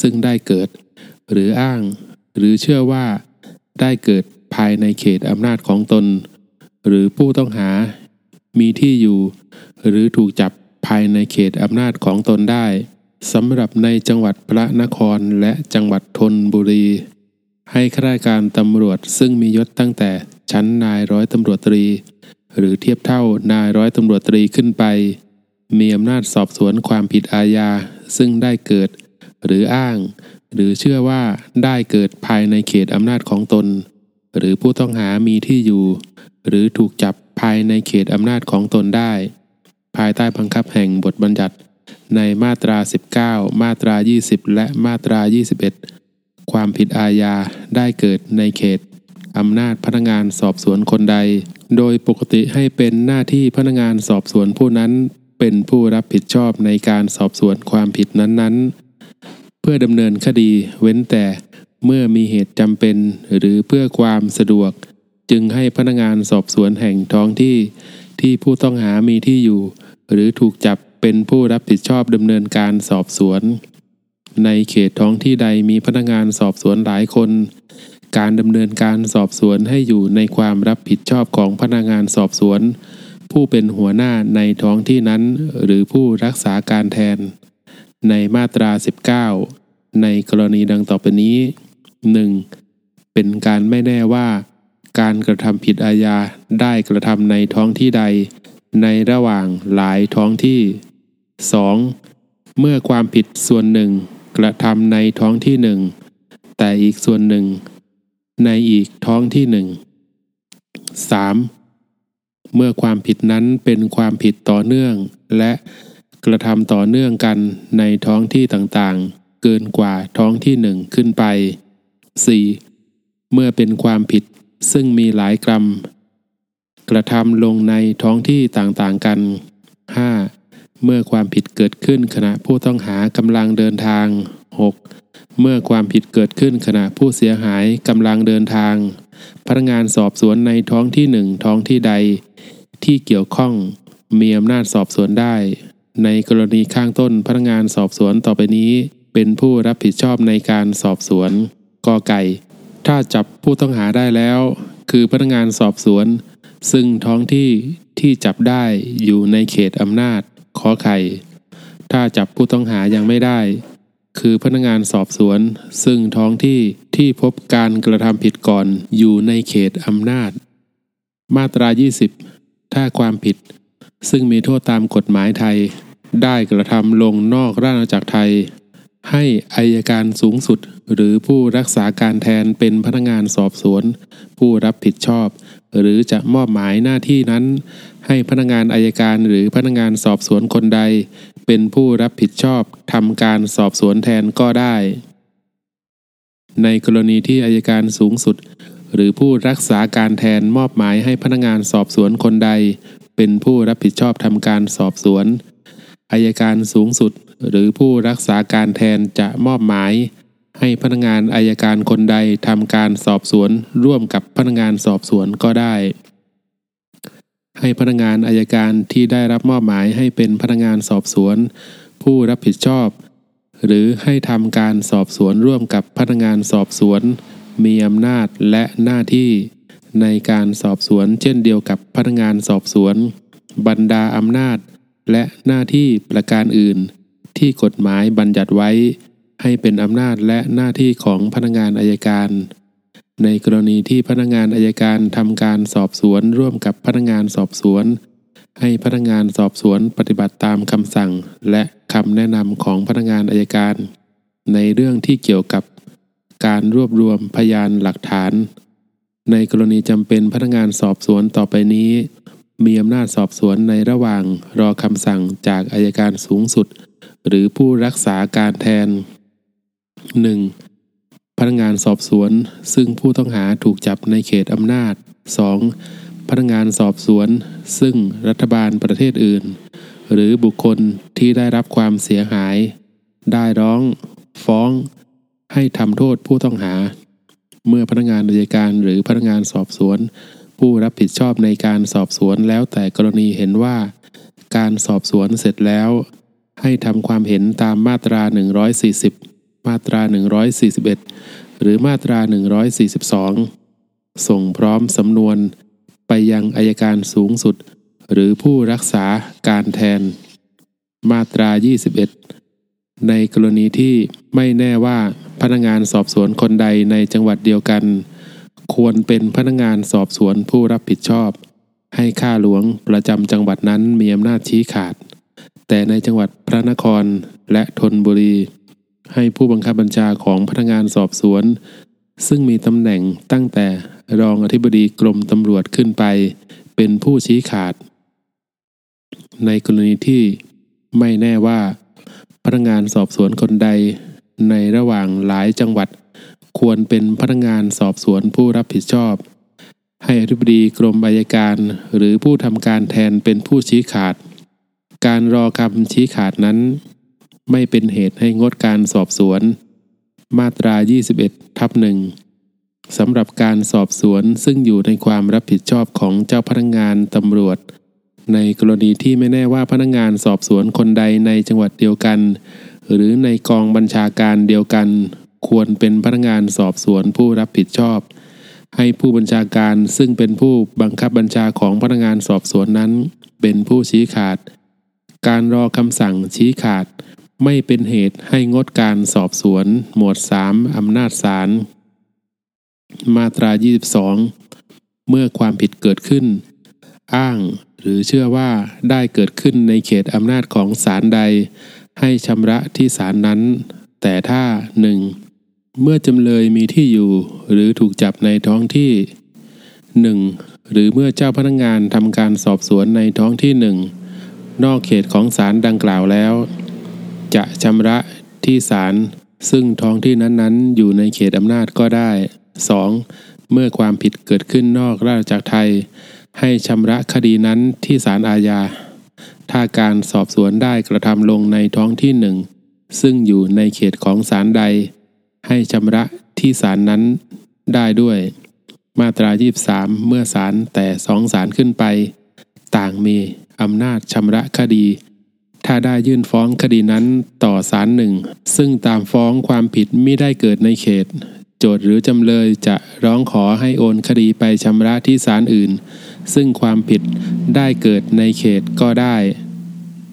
ซึ่งได้เกิด หรืออ้าง หรือเชื่อว่า ได้เกิดภายในเขตอำนาจของตน หรือผู้ต้องหา มีที่อยู่ หรือถูกจับภายในเขตอำนาจของตนได้สำหรับในจังหวัดพระนครและจังหวัดธนบุรี ให้ข้าราชการตำรวจซึ่งมียศตั้งแต่ชั้นนายร้อยตำรวจตรี หรือเทียบเท่านายร้อยตำรวจตรีขึ้นไป มีอำนาจสอบสวนความผิดอาญาซึ่งได้เกิด หรืออ้าง หรือเชื่อว่าได้เกิดภายในเขตอำนาจของตน หรือผู้ต้องหามีที่อยู่ หรือถูกจับ ภายในเขตอำนาจของตนได้ ภายใต้บังคับแห่งบทบัญญัติ ในมาตรา 19 มาตรา 20 และมาตรา 21 ความผิดอาญาได้เกิดในเขตอำนาจพนักงานสอบสวนคนใด โดยปกติให้เป็นหน้าที่พนักงานสอบสวนผู้นั้น เป็นผู้รับผิดชอบในการสอบสวนความผิดนั้นๆ เพื่อดำเนินคดีเว้นแต่เมื่อมีเหตุจำเป็นหรือเพื่อความสะดวก จึงให้พนักงานสอบสวนแห่งท้องที่ ที่ผู้ต้องหามีที่อยู่ หรือถูกจับเป็นผู้รับผิดชอบดำเนินการสอบสวน ในเขตท้องที่ใดมีพนักงานสอบสวนหลายคน การดำเนินการสอบสวนให้อยู่ในความรับผิดชอบของพนักงานสอบสวน ผู้เป็นหัวหน้าในท้องที่นั้น หรือผู้รักษาการแทน ในมาตรา 19 ในกรณีดังต่อไปนี้ 1. เป็นการไม่แน่ว่า การกระทำผิดอาญาได้กระทำในท้องที่ใด ในระหว่างหลายท้องที่ 2. เมื่อความผิดส่วนหนึ่งกระทำในท้องที่หนึ่งแต่อีกส่วนหนึ่ง ในอีกท้องที่หนึ่ง 3. เมื่อความผิดนั้นเป็นความผิดต่อเนื่อง และกระทำต่อเนื่องกันในท้องที่ต่างๆ เกินกว่าท้องที่หนึ่งขึ้นไป 4. เมื่อเป็นความผิด ซึ่งมีหลายกรัมกระทำลงในท้องที่ต่างๆกัน 5. เมื่อความผิดเกิดขึ้นขณะผู้ต้องหากำลังเดินทาง 6. เมื่อความผิดเกิดขึ้นขณะผู้เสียหายกำลังเดินทาง พนักงานสอบสวนในท้องที่หนึ่งท้องที่ใด ที่เกี่ยวข้องมีอำนาจสอบสวนได้ ในกรณีข้างต้นพนักงานสอบสวนต่อไปนี้ เป็นผู้รับผิดชอบในการสอบสวนกอไก่ ถ้าจับผู้ต้องหาได้แล้ว คือพนักงานสอบสวน ซึ่งท้องที่ที่จับได้อยู่ในเขตอำนาจขอไข่ ถ้าจับผู้ต้องหายังไม่ได้ คือพนักงานสอบสวน ซึ่งท้องที่ที่พบการกระทำผิดก่อนอยู่ในเขตอำนาจ มาตรา 20 ถ้าความผิด ซึ่งมีโทษตามกฎหมายไทย ได้กระทำลงนอกราชอาณาจักรไทย ให้อายการสูงสุด หรือผู้รักษาการแทนเป็นพนักงานสอบสวน ผู้รับผิดชอบ หรือจะมอบหมายหน้าที่นั้น ให้พนักงานอายการหรือพนักงานสอบสวนคนใด เป็นผู้รับผิดชอบทำการสอบสวนแทนก็ได้ ในกรณีที่อายการสูงสุด หรือผู้รักษาการแทนมอบหมายให้พนักงานสอบสวนคนใด เป็นผู้รับผิดชอบทำการสอบสวนอายการสูงสุด หรือผู้รักษาการแทนจะมอบหมาย ให้พนักงานอายการคนใดทำการสอบสวนร่วมกับพนักงานสอบสวนก็ได้ ให้พนักงานอายการที่ได้รับมอบหมายให้เป็นพนักงานสอบสวน ผู้รับผิดชอบ หรือให้ทำการสอบสวนร่วมกับพนักงานสอบสวน มีอำนาจและหน้าที่ ในการสอบสวนเช่นเดียวกับพนักงานสอบสวน บรรดาอำนาจและหน้าที่ประการอื่น ที่กฎหมายบัญญัติไว้ ให้เป็นอำนาจและหน้าที่ของพนักงานอายการ ในกรณีที่พนักงานอายการทำการสอบสวนร่วมกับพนักงานสอบสวน ให้พนักงานสอบสวนปฏิบัติตามคำสั่ง และคำแนะนำของพนักงานอายการ ในเรื่องที่เกี่ยวกับการรวบรวมพยานหลักฐาน ในกรณีจำเป็นพนักงานสอบสวนต่อไปนี้ มีอำนาจสอบสวนในระหว่างรอคำสั่งจากอายการสูงสุด หรือผู้รักษาการแทน 1. พนักงานสอบสวน ซึ่งผู้ต้องหาถูกจับในเขตอำนาจ 2. พนักงานสอบสวน ซึ่งรัฐบาลประเทศอื่น หรือบุคคลที่ได้รับความเสียหาย ได้ร้อง ฟ้อง ให้ทำโทษผู้ต้องหา เมื่อพนักงานอัยการหรือพนักงานสอบสวน ผู้รับผิดชอบในการสอบสวนแล้วแต่กรณีเห็นว่า การสอบสวนเสร็จแล้ว ให้ทำความเห็นตามมาตรา 140 มาตรา 141 หรือมาตรา 142 ส่งพร้อมสำนวน ไปยังอายการสูงสุด หรือผู้รักษาการแทน มาตรา 21 ในกรณีที่ไม่แน่ว่าพนักงานสอบสวนคนใดในจังหวัดเดียวกัน ควรเป็นพนักงานสอบสวนผู้รับผิดชอบ ให้ข้าหลวงประจำจังหวัดนั้นมีอำนาจชี้ขาด แต่ในจังหวัดพระนครและธนบุรี ให้ผู้บังคับบัญชาของพนักงานสอบสวน ซึ่งมีตำแหน่งตั้งแต่รองอธิบดีกรมตำรวจขึ้นไป เป็นผู้ชี้ขาด ในกรณีที่ไม่แน่ว่า พนักงานสอบสวนคนใด ในระหว่างหลายจังหวัด ควรเป็นพนักงานสอบสวนผู้รับผิดชอบ ให้อธิบดีกรมอัยการ หรือผู้ทำการแทนเป็นผู้ชี้ขาด การรอคำชี้ขาดนั้น ไม่เป็นเหตุให้งดการสอบสวน มาตรา 21 ทับหนึ่งสำหรับการสอบสวนซึ่งอยู่ในความรับผิดชอบของเจ้าพนักงานตำรวจ ในกรณีที่ไม่แน่ว่าพนักงานสอบสวนคนใดในจังหวัดเดียวกัน หรือในกองบัญชาการเดียวกัน ควรเป็นพนักงานสอบสวนผู้รับผิดชอบ ให้ผู้บัญชาการซึ่งเป็นผู้บังคับบัญชาของพนักงานสอบสวนนั้น เป็นผู้ชี้ขาด การรอคำสั่งชี้ขาด ไม่เป็นเหตุให้งดการสอบสวน หมวด 3 อำนาจศาล มาตรา 22 เมื่อความผิดเกิดขึ้น อ้างหรือเชื่อว่าได้เกิดขึ้นในเขตอำนาจของศาลใด ให้ชำระที่ศาลนั้น แต่ถ้า 1. เมื่อจำเลยมีที่อยู่ หรือถูกจับในท้องที่ 1. หรือเมื่อเจ้าพนักงงานทำการสอบสวนในท้องที่ห นอกเขตของศาลดังกล่าวแล้ว จะชำระที่ศาลซึ่งท้องที่นั้นๆ อยู่ในเขตอำนาจก็ได้ 2. เมื่อความผิดเกิดขึ้นนอกราชจักรไทย ให้ชำระคดีนั้นที่ศาลอาญา ถ้าการสอบสวนได้กระทำลงในท้องที่หนึ่ง ซึ่งอยู่ในเขตของศาลใด ให้ชำระที่ศาลนั้นได้ด้วย มาตรา 23 เมื่อศาลแต่สองศาลขึ้นไป ต่างมี อำนาจชำระคดี ถ้าได้ยื่นฟ้องคดีนั้นต่อศาลหนึ่ง ซึ่งตามฟ้องความผิดไม่ได้เกิดในเขต โจทย์หรือจำเลยจะร้องขอให้โอนคดีไปชำระที่ศาลอื่น ซึ่งความผิดได้เกิดในเขตก็ได้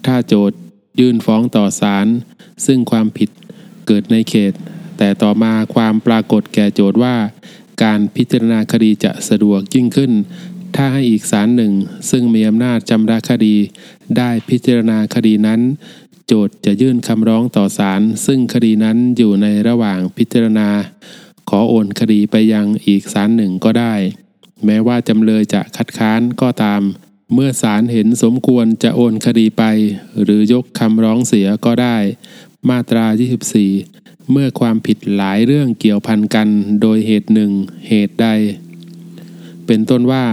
ถ้าโจทย์ยื่นฟ้องต่อศาลซึ่งความผิดเกิดในเขต แต่ต่อมาความปรากฏแก่โจทย์ว่า การพิจารณาคดีจะสะดวกยิ่งขึ้น ถ้าให้อีกศาลหนึ่ง ซึ่งมีอำนาจจำระคดี ได้พิจารณาคดีนั้น โจทย์จะยื่นคำร้องต่อศาลซึ่งคดีนั้นอยู่ในระหว่างพิจารณา ขอโอนคดีไปยังอีกศาลหนึ่งก็ได้ แม้ว่าจำเลยจะคัดค้านก็ตาม เมื่อศาลเห็นสมควรจะโอนคดีไป หรือยกคำร้องเสียก็ได้ มาตรา 24 เมื่อความผิดหลายเรื่องเกี่ยวพันกัน โดยเหตุหนึ่ง เหตุใด เป็นต้นว่า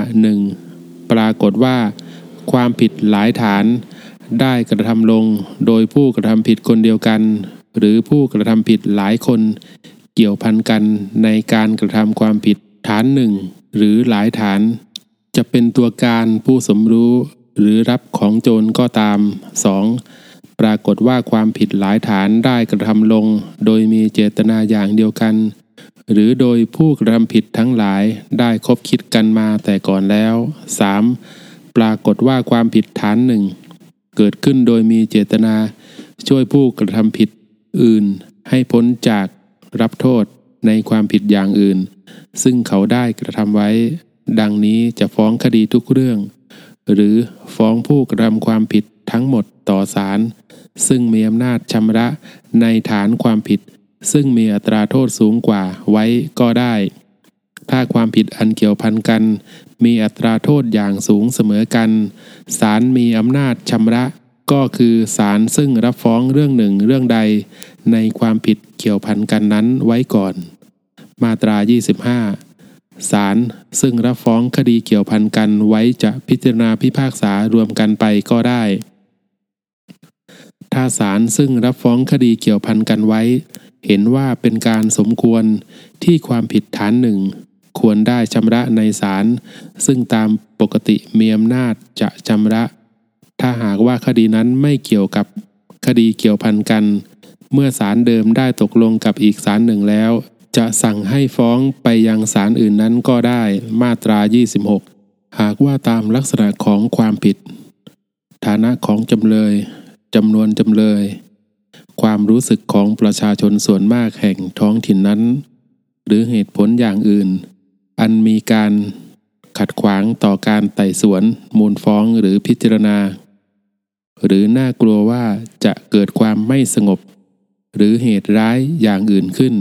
1. ปรากฏว่า ความผิดหลายฐาน ได้กระทำลงโดยผู้กระทำผิดคนเดียวกัน หรือผู้กระทำผิดหลายคน เกี่ยวพันกันในการกระทำความผิดฐานหนึ่งหรือหลายฐาน จะเป็นตัวการผู้สมรู้หรือรับของโจรก็ตาม 2. ปรากฏว่าความผิดหลายฐานได้กระทำลง โดยมีเจตนาอย่างเดียวกัน หรือโดยผู้กระทำผิดทั้งหลายได้คบคิดกันมาแต่ก่อนแล้ว 3. ปรากฏว่าความผิดฐานหนึ่ง เกิดขึ้นโดยมีเจตนา ช่วยผู้กระทำผิดอื่น ให้พ้นจากรับโทษในความผิดอย่างอื่น ซึ่งเขาได้กระทำไว้ ดังนี้จะฟ้องคดีทุกเรื่อง หรือฟ้องผู้กระทำความผิดทั้งหมดต่อศาลซึ่งมีอำนาจชำระในฐานความผิด ซึ่งมีอัตราโทษสูงกว่าไว้ก็ได้ ถ้าความผิดอันเกี่ยวพันกัน มีอัตราโทษอย่างสูงเสมอกัน ศาลมีอำนาจชำระ ก็คือศาลซึ่งรับฟ้องเรื่องหนึ่งเรื่องใด ในความผิดเกี่ยวพันกันนั้นไว้ก่อน มาตรา 25ศาลซึ่งรับฟ้องคดีเกี่ยวพันกันไว้จะพิจารณาพิพากษารวมกันไปก็ได้ถ้าศาลซึ่งรับฟ้องคดีเกี่ยวพันกันไว้ เห็นว่าเป็นการสมควรที่ความผิดฐานหนึ่ง ควรได้ชำระในศาลซึ่งตามปกติมีอำนาจจะชำระ ถ้าหากว่าคดีนั้นไม่เกี่ยวกับคดีเกี่ยวพันกัน เมื่อศาลเดิมได้ตกลงกับอีกศาลหนึ่งแล้ว จะสั่งให้ฟ้องไปยังศาลอื่นนั้นก็ได้มาตรา 26 หากว่าตามลักษณะของความผิด ฐานะของจำเลยจำนวนจำเลย ความรู้สึกของประชาชนส่วนมากแห่งท้องถิ่นนั้น หรือเหตุผลอย่างอื่น อันมีการขัดขวางต่อการไต่สวน มูลฟ้องหรือพิจารณา หรือน่ากลัวว่าจะเกิดความไม่สงบ หรือเหตุร้ายอย่างอื่นขึ้น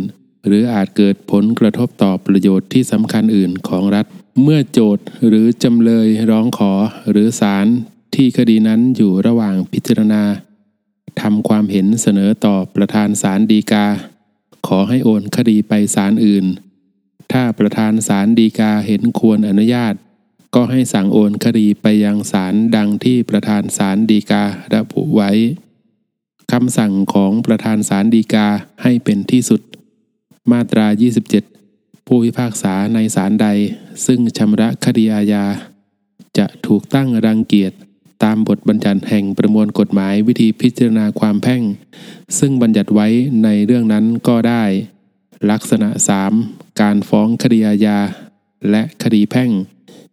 หรืออาจเกิดผลกระทบต่อประโยชน์ที่สำคัญอื่นของรัฐ เมื่อโจทย์หรือจำเลยร้องขอหรือศาลที่คดีนั้นอยู่ระหว่างพิจารณา ทำความเห็นเสนอต่อประธานศาลฎีกา ขอให้โอนคดีไปศาลอื่น ถ้าประธานศาลฎีกาเห็นควรอนุญาต ก็ให้สั่งโอนคดีไปยังศาลดังที่ประธานศาลฎีการะบุไว้คำสั่งของประธานศาลฎีกาให้เป็นที่สุด มาตรา 27 ผู้พิพากษาในศาลใด ซึ่งชำระคดีอาญา จะถูกตั้งรังเกียจ ตามบทบัญญัติแห่งประมวลกฎหมายวิธีพิจารณาความแพ่ง ซึ่งบัญญัติไว้ในเรื่องนั้นก็ได้ ลักษณะ 3. การฟ้องคดีอาญา และคดีแพ่ง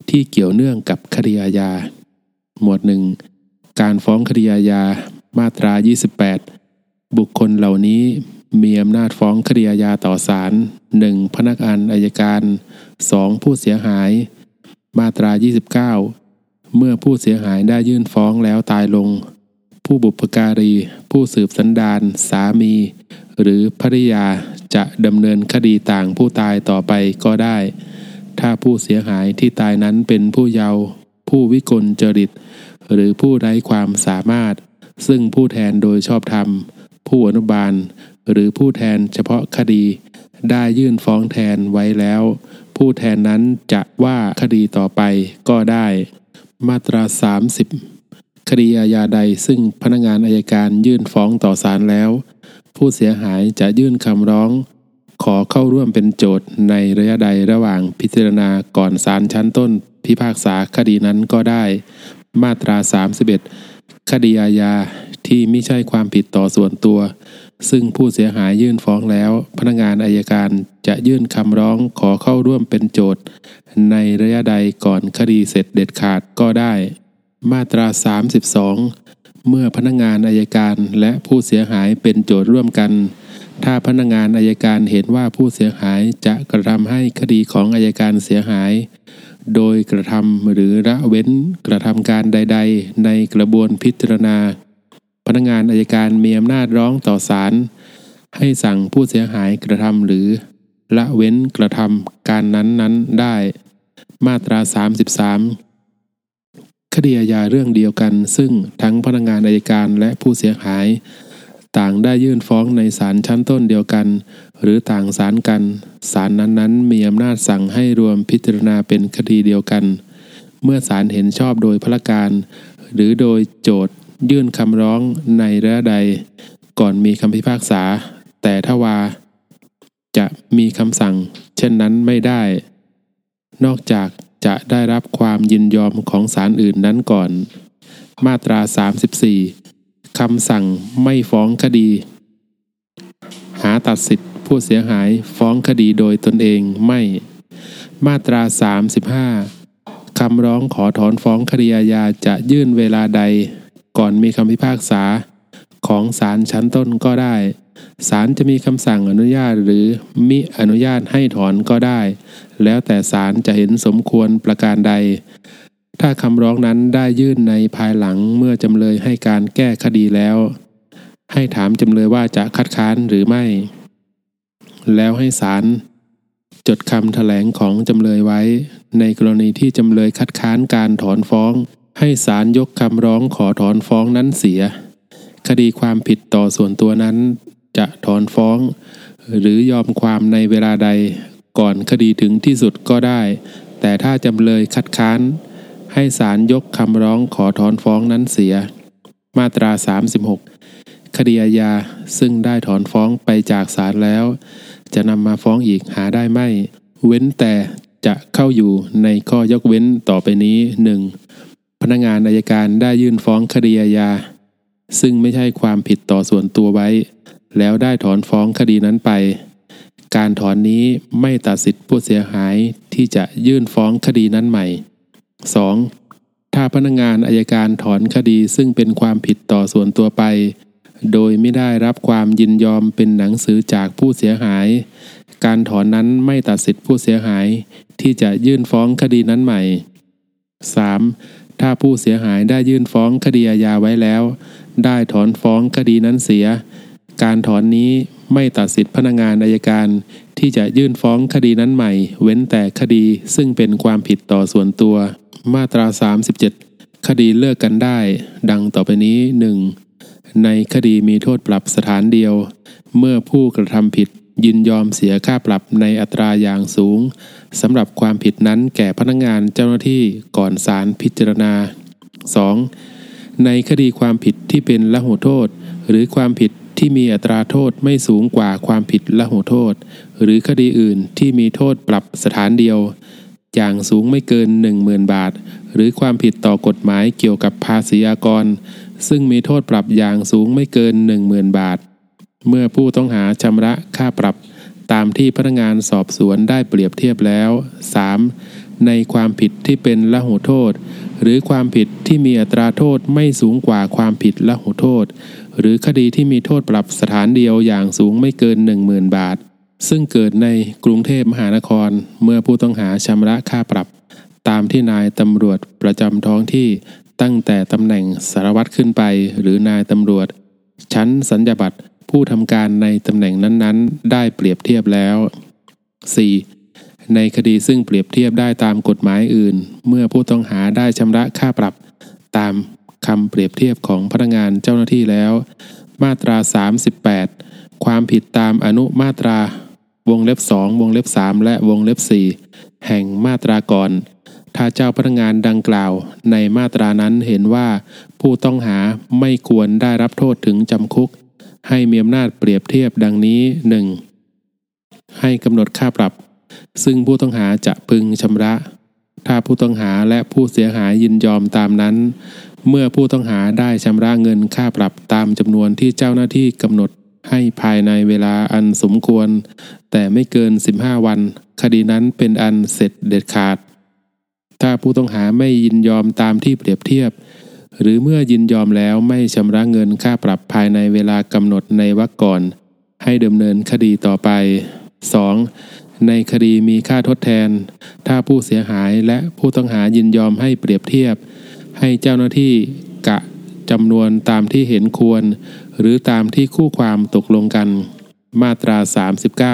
ที่เกี่ยวเนื่องกับคดีอาญา หมวดหนึ่งการฟ้องคดีอาญา มาตรา 28 บุคคลเหล่านี้มีอำนาจฟ้องคดีอาญาต่อศาล 1. พนักงานอายการ 2. ผู้เสียหาย มาตรา 29 เมื่อผู้เสียหายได้ยื่นฟ้องแล้วตายลง ผู้บุพการี ผู้สืบสันดานสามี หรือภริยาจะดำเนินคดีต่างผู้ตายต่อไปก็ได้ ถ้าผู้เสียหายที่ตายนั้นเป็นผู้เยาว์ผู้วิกลจริต หรือผู้ไร้ความสามารถ ซึ่งผู้แทนโดยชอบธรรม ผู้อนุบาล หรือผู้แทนเฉพาะคดี ได้ยื่นฟ้องแทนไว้แล้ว ผู้แทนนั้นจะว่าคดีต่อไปก็ได้ มาตรา 30 คดีอาญาใดซึ่งพนักงานอายการยื่นฟ้องต่อศาลแล้ว ผู้เสียหายจะยื่นคำร้อง ขอเข้าร่วมเป็นโจทย์ในระยะใดระหว่างพิจารณาก่อนศาลชั้นต้น พิพากษาคดีนั้นก็ได้ มาตรา 31 คดีอาญาที่ไม่ใช่ความผิดต่อส่วนตัว ซึ่งผู้เสียหายยื่นฟ้องแล้ว พนักงานอายการจะยื่นคำร้องขอเข้าร่วมเป็นโจทย์ ในระยะใดก่อนคดีเสร็จเด็ดขาดก็ได้ มาตรา 32 เมื่อพนักงานอายการและผู้เสียหายเป็นโจทย์ร่วมกัน ถ้าพนักงานอายการเห็นว่าผู้เสียหายจะกระทำให้คดีของอายการเสียหาย โดยกระทำหรือละเว้นกระทำการใด ๆ ในกระบวนพิจารณา พนักงานอายการมีอำนาจร้องต่อศาลให้สั่งผู้เสียหายกระทำหรือ ละเว้นกระทำการนั้นๆได้ มาตรา 33 คดีอาญาเรื่องเดียวกัน ซึ่งทั้งพนักงานอายการและผู้เสียหาย ต่างได้ยื่นฟ้องในศาลชั้นต้นเดียวกัน หรือต่างศาลกันศาลนั้นๆ มีอำนาจสั่งให้รวมพิจารณาเป็นคดีเดียวกัน เมื่อศาลเห็นชอบโดยพละการ หรือโดยโจทยื่ ยื่นคำร้องในระยะใด ก่อนมีคำพิพากษา แต่ถ้าว่าจะมีคำสั่ง เช่นนั้นไม่ได้ นอกจากจะได้รับความยินยอมของศาลอื่นนั้นก่อน มาตรา 34 คำสั่งไม่ฟ้องคดี หาตัดสิทธิผู้เสียหายฟ้องคดีโดยตนเองไม่ มาตรา 35คำร้องขอถอนฟ้องคดีอาญาจะยื่นเวลาใด อนมีคำพิพากษา ของศาลชั้นต้นก็ได้ ศาลจะมีคำสั่งอนุญาตหรือมิอนุญาตให้ถอนก็ได้ แล้วแต่ศาลจะเห็นสมควรประการใด ถ้าคำร้องนั้นได้ยื่นในภายหลังเมื่อจำเลยให้การแก้คดีแล้ว ให้ถามจำเลยว่าจะคัดค้านหรือไม่ แล้วให้ศาลจดคำแถลงของจำเลยไว้ ในกรณีที่จำเลยคัดค้านการถอนฟ้อง ให้ศาลยกคำร้องขอถอนฟ้องนั้นเสีย คดีความผิดต่อส่วนตัวนั้นจะถอนฟ้อง หรือยอมความในเวลาใดก่อนคดีถึงที่สุดก็ได้ แต่ถ้าจำเลยคัดค้าน ให้ศาลยกคำร้องขอถอนฟ้องนั้นเสีย มาตรา 36 คดีอาญาซึ่งได้ถอนฟ้องไปจากศาลแล้ว จะนำมาฟ้องอีกหาได้ไม่ เว้นแต่จะเข้าอยู่ในข้อยกเว้นต่อไปนี้ 1. พนักงานอายการได้ยื่นฟ้องคดีอาญาซึ่งไม่ใช่ความผิดต่อส่วนตัวไว้ แล้วได้ถอนฟ้องคดีนั้นไป การถอนนี้ไม่ตัดสิทธิผู้เสียหายที่จะยื่นฟ้องคดีนั้นใหม่ 2. ถ้าพนักงานอายการถอนคดีซึ่งเป็นความผิดต่อส่วนตัวไป โดยไม่ได้รับความยินยอมเป็นหนังสือจากผู้เสียหาย การถอนนั้นไม่ตัดสิทธิผู้เสียหายที่จะยื่นฟ้องคดีนั้นใหม่ 3. ถ้าผู้เสียหายได้ยื่นฟ้องคดีอาญาไว้แล้ว ได้ถอนฟ้องคดีนั้นเสีย การถอนนี้ไม่ตัดสิทธิพนักงานอายการ ที่จะยื่นฟ้องคดีนั้นใหม่ เว้นแต่คดีซึ่งเป็นความผิดต่อส่วนตัว มาตรา 37 คดีเลิกกันได้ ดังต่อไปนี้ 1. ในคดีมีโทษปรับสถานเดียว เมื่อผู้กระทำผิด ยินยอมเสียค่าปรับในอัตราอย่างสูงสำหรับความผิดนั้นแก่พนักงานเจ้าหน้าที่ก่อนศาลพิจารณา 2. ในคดีความผิดที่เป็นละหุโทษ หรือความผิดที่มีอัตราโทษไม่สูงกว่าความผิดละหุโทษ หรือคดีอื่นที่มีโทษปรับสถานเดียว อย่างสูงไม่เกิน 10,000 บาท หรือความผิดต่อกฎหมายเกี่ยวกับภาษีอากร ซึ่งมีโทษปรับอย่างสูงไม่เกิน 10,000 บาท เมื่อผู้ต้องหาชำระค่าปรับตามที่พนักงานสอบสวนได้เปรียบเทียบแล้ว 3. ในความผิดที่เป็นละหุโทษ หรือความผิดที่มีอัตราโทษไม่สูงกว่าความผิดละหุโทษ หรือคดีที่มีโทษปรับสถานเดียวอย่างสูงไม่เกิน 10,000 บาท ซึ่งเกิดในกรุงเทพมหานคร เมื่อผู้ต้องหาชำระค่าปรับ ตามที่นายตำรวจประจำท้องที่ตั้งแต่ตำแหน่งสารวัตรขึ้นไป หรือนายตำรวจ ชั้นสัญญาบัตร ผู้ทำการในตำแหน่งนั้นๆ ได้เปรียบเทียบแล้ว 4. ในคดีซึ่งเปรียบเทียบได้ตามกฎหมายอื่น เมื่อผู้ต้องหาได้ชำระค่าปรับ ตามคำเปรียบเทียบของพนักงานเจ้าหน้าที่แล้ว มาตรา 38 ความผิดตามอนุมาตราวงเล็บ 2 วงเล็บ 3 และวงเล็บ 4 แห่งมาตราก่อน ถ้าเจ้าพนักงานดังกล่าวในมาตรานั้นเห็นว่า ผู้ต้องหาไม่ควรได้รับโทษถึงจำคุก ให้มีอำนาจเปรียบเทียบดังนี้ 1. ให้กำหนดค่าปรับ ซึ่งผู้ต้องหาจะพึงชำระ ถ้าผู้ต้องหาและผู้เสียหายยินยอมตามนั้น เมื่อผู้ต้องหาได้ชำระเงินค่าปรับตามจำนวนที่เจ้าหน้าที่กำหนดให้ภายในเวลาอันสมควร แต่ไม่เกิน 15 วัน คดีนั้นเป็นอันเสร็จเด็ดขาด ถ้าผู้ต้องหาไม่ยินยอมตามที่เปรียบเทียบ หรือเมื่อยินยอมแล้วไม่ชำระเงินค่าปรับภายในเวลากำหนดในวรรคก่อน ให้ดำเนินคดีต่อไป 2. ในคดีมีค่าทดแทน ถ้าผู้เสียหายและผู้ต้องหายินยอมให้เปรียบเทียบ ให้เจ้าหน้าที่กะจำนวนตามที่เห็นควร หรือตามที่คู่ความตกลงกัน มาตรา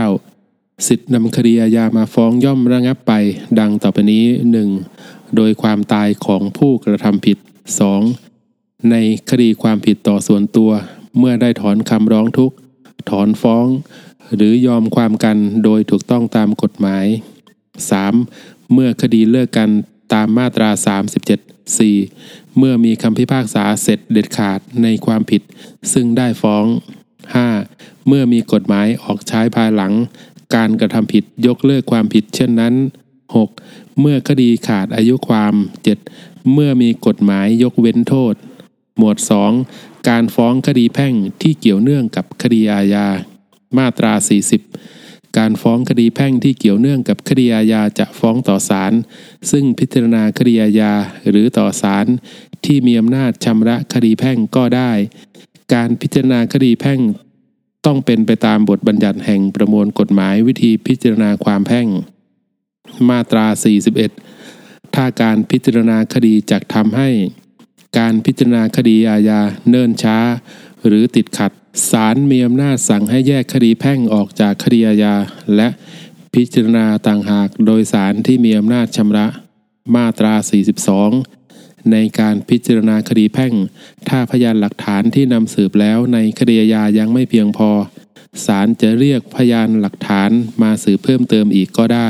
39 สิทธินำคดีอาญามาฟ้องย่อมระงับไป ดังต่อไปนี้ 1. โดยความตายของผู้กระทำผิด 2. ในคดีความผิดต่อส่วนตัว เมื่อได้ถอนคำร้องทุกข์ ถอนฟ้อง หรือยอมความกันโดยถูกต้องตามกฎหมาย 3. เมื่อคดีเลิกกันตามมาตรา 37 4. เมื่อมีคำพิพากษาเสร็จเด็ดขาดในความผิด ซึ่งได้ฟ้อง 5. เมื่อมีกฎหมายออกใช้ภายหลัง การกระทำผิดยกเลิกความผิดเช่นนั้น 6. เมื่อคดีขาดอายุความ 7. เมื่อมีกฎหมายยกเว้นโทษ หมวด 2 การฟ้องคดีแพ่งที่เกี่ยวเนื่องกับคดีอาญา มาตรา 40 การฟ้องคดีแพ่งที่เกี่ยวเนื่องกับคดีอาญาจะฟ้องต่อศาลซึ่งพิจารณาคดีอาญาหรือต่อศาลที่มีอำนาจชำระคดีแพ่งก็ได้ การพิจารณาคดีแพ่ง ต้องเป็นไปตามบทบัญญัติแห่งประมวลกฎหมายวิธีพิจารณาความแพ่ง มาตรา 41 ถ้าการพิจารณาคดีจะทำให้ การพิจารณาคดีอาญาเนิ่นช้า หรือติดขัดศาลมีอำนาจสั่งให้แยกคดีแพ่งออกจากคดีอาญาและพิจารณาต่างหากโดยศาลที่มีอำนาจชำระ มาตรา 42 ในการพิจารณาคดีแพ่ง ถ้าพยานหลักฐานที่นำสืบแล้วในคดีอาญายังไม่เพียงพอศาลจะเรียกพยานหลักฐานมาสืบเพิ่มเติมอีกก็ได้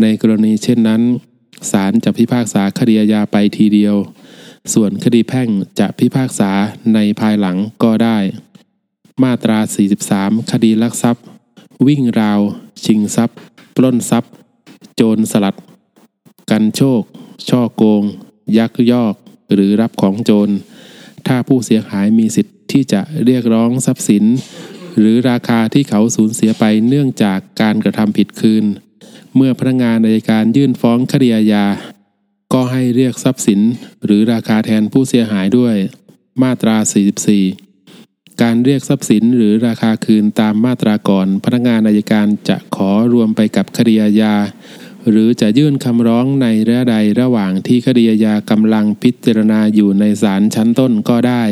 ในกรณีเช่นนั้น ศาลจะพิพากษาคดีอาญาไปทีเดียว ส่วนคดีแพ่งจะพิพากษาในภายหลังก็ได้ มาตรา 43 คดีลักทรัพย์ วิ่งราว ชิงทรัพย์ ปล้นทรัพย์ โจรสลัด กันโชค ช่อโกง ยักยอก หรือรับของโจร ถ้าผู้เสียหายมีสิทธิ์ที่จะเรียกร้องทรัพย์สิน หรือราคาที่เขาสูญเสียไปเนื่องจากการกระทำผิดคืน เมื่อพนักงานในการยื่นฟ้องคดีอาญา ก็ให้เรียกทรัพย์สิน หรือราคาแทนผู้เสียหายด้วย มาตรา 44 การเรียกทรัพย์สินหรือราคาคืนตามมาตราก่อน พนักงานอายการจะขอรวมไปกับคดีอาญา หรือจะยื่นคำร้องในระยะใดระหว่างที่คดีอาญากำลังพิจารณาอยู่ในศาลชั้นต้นก็ได้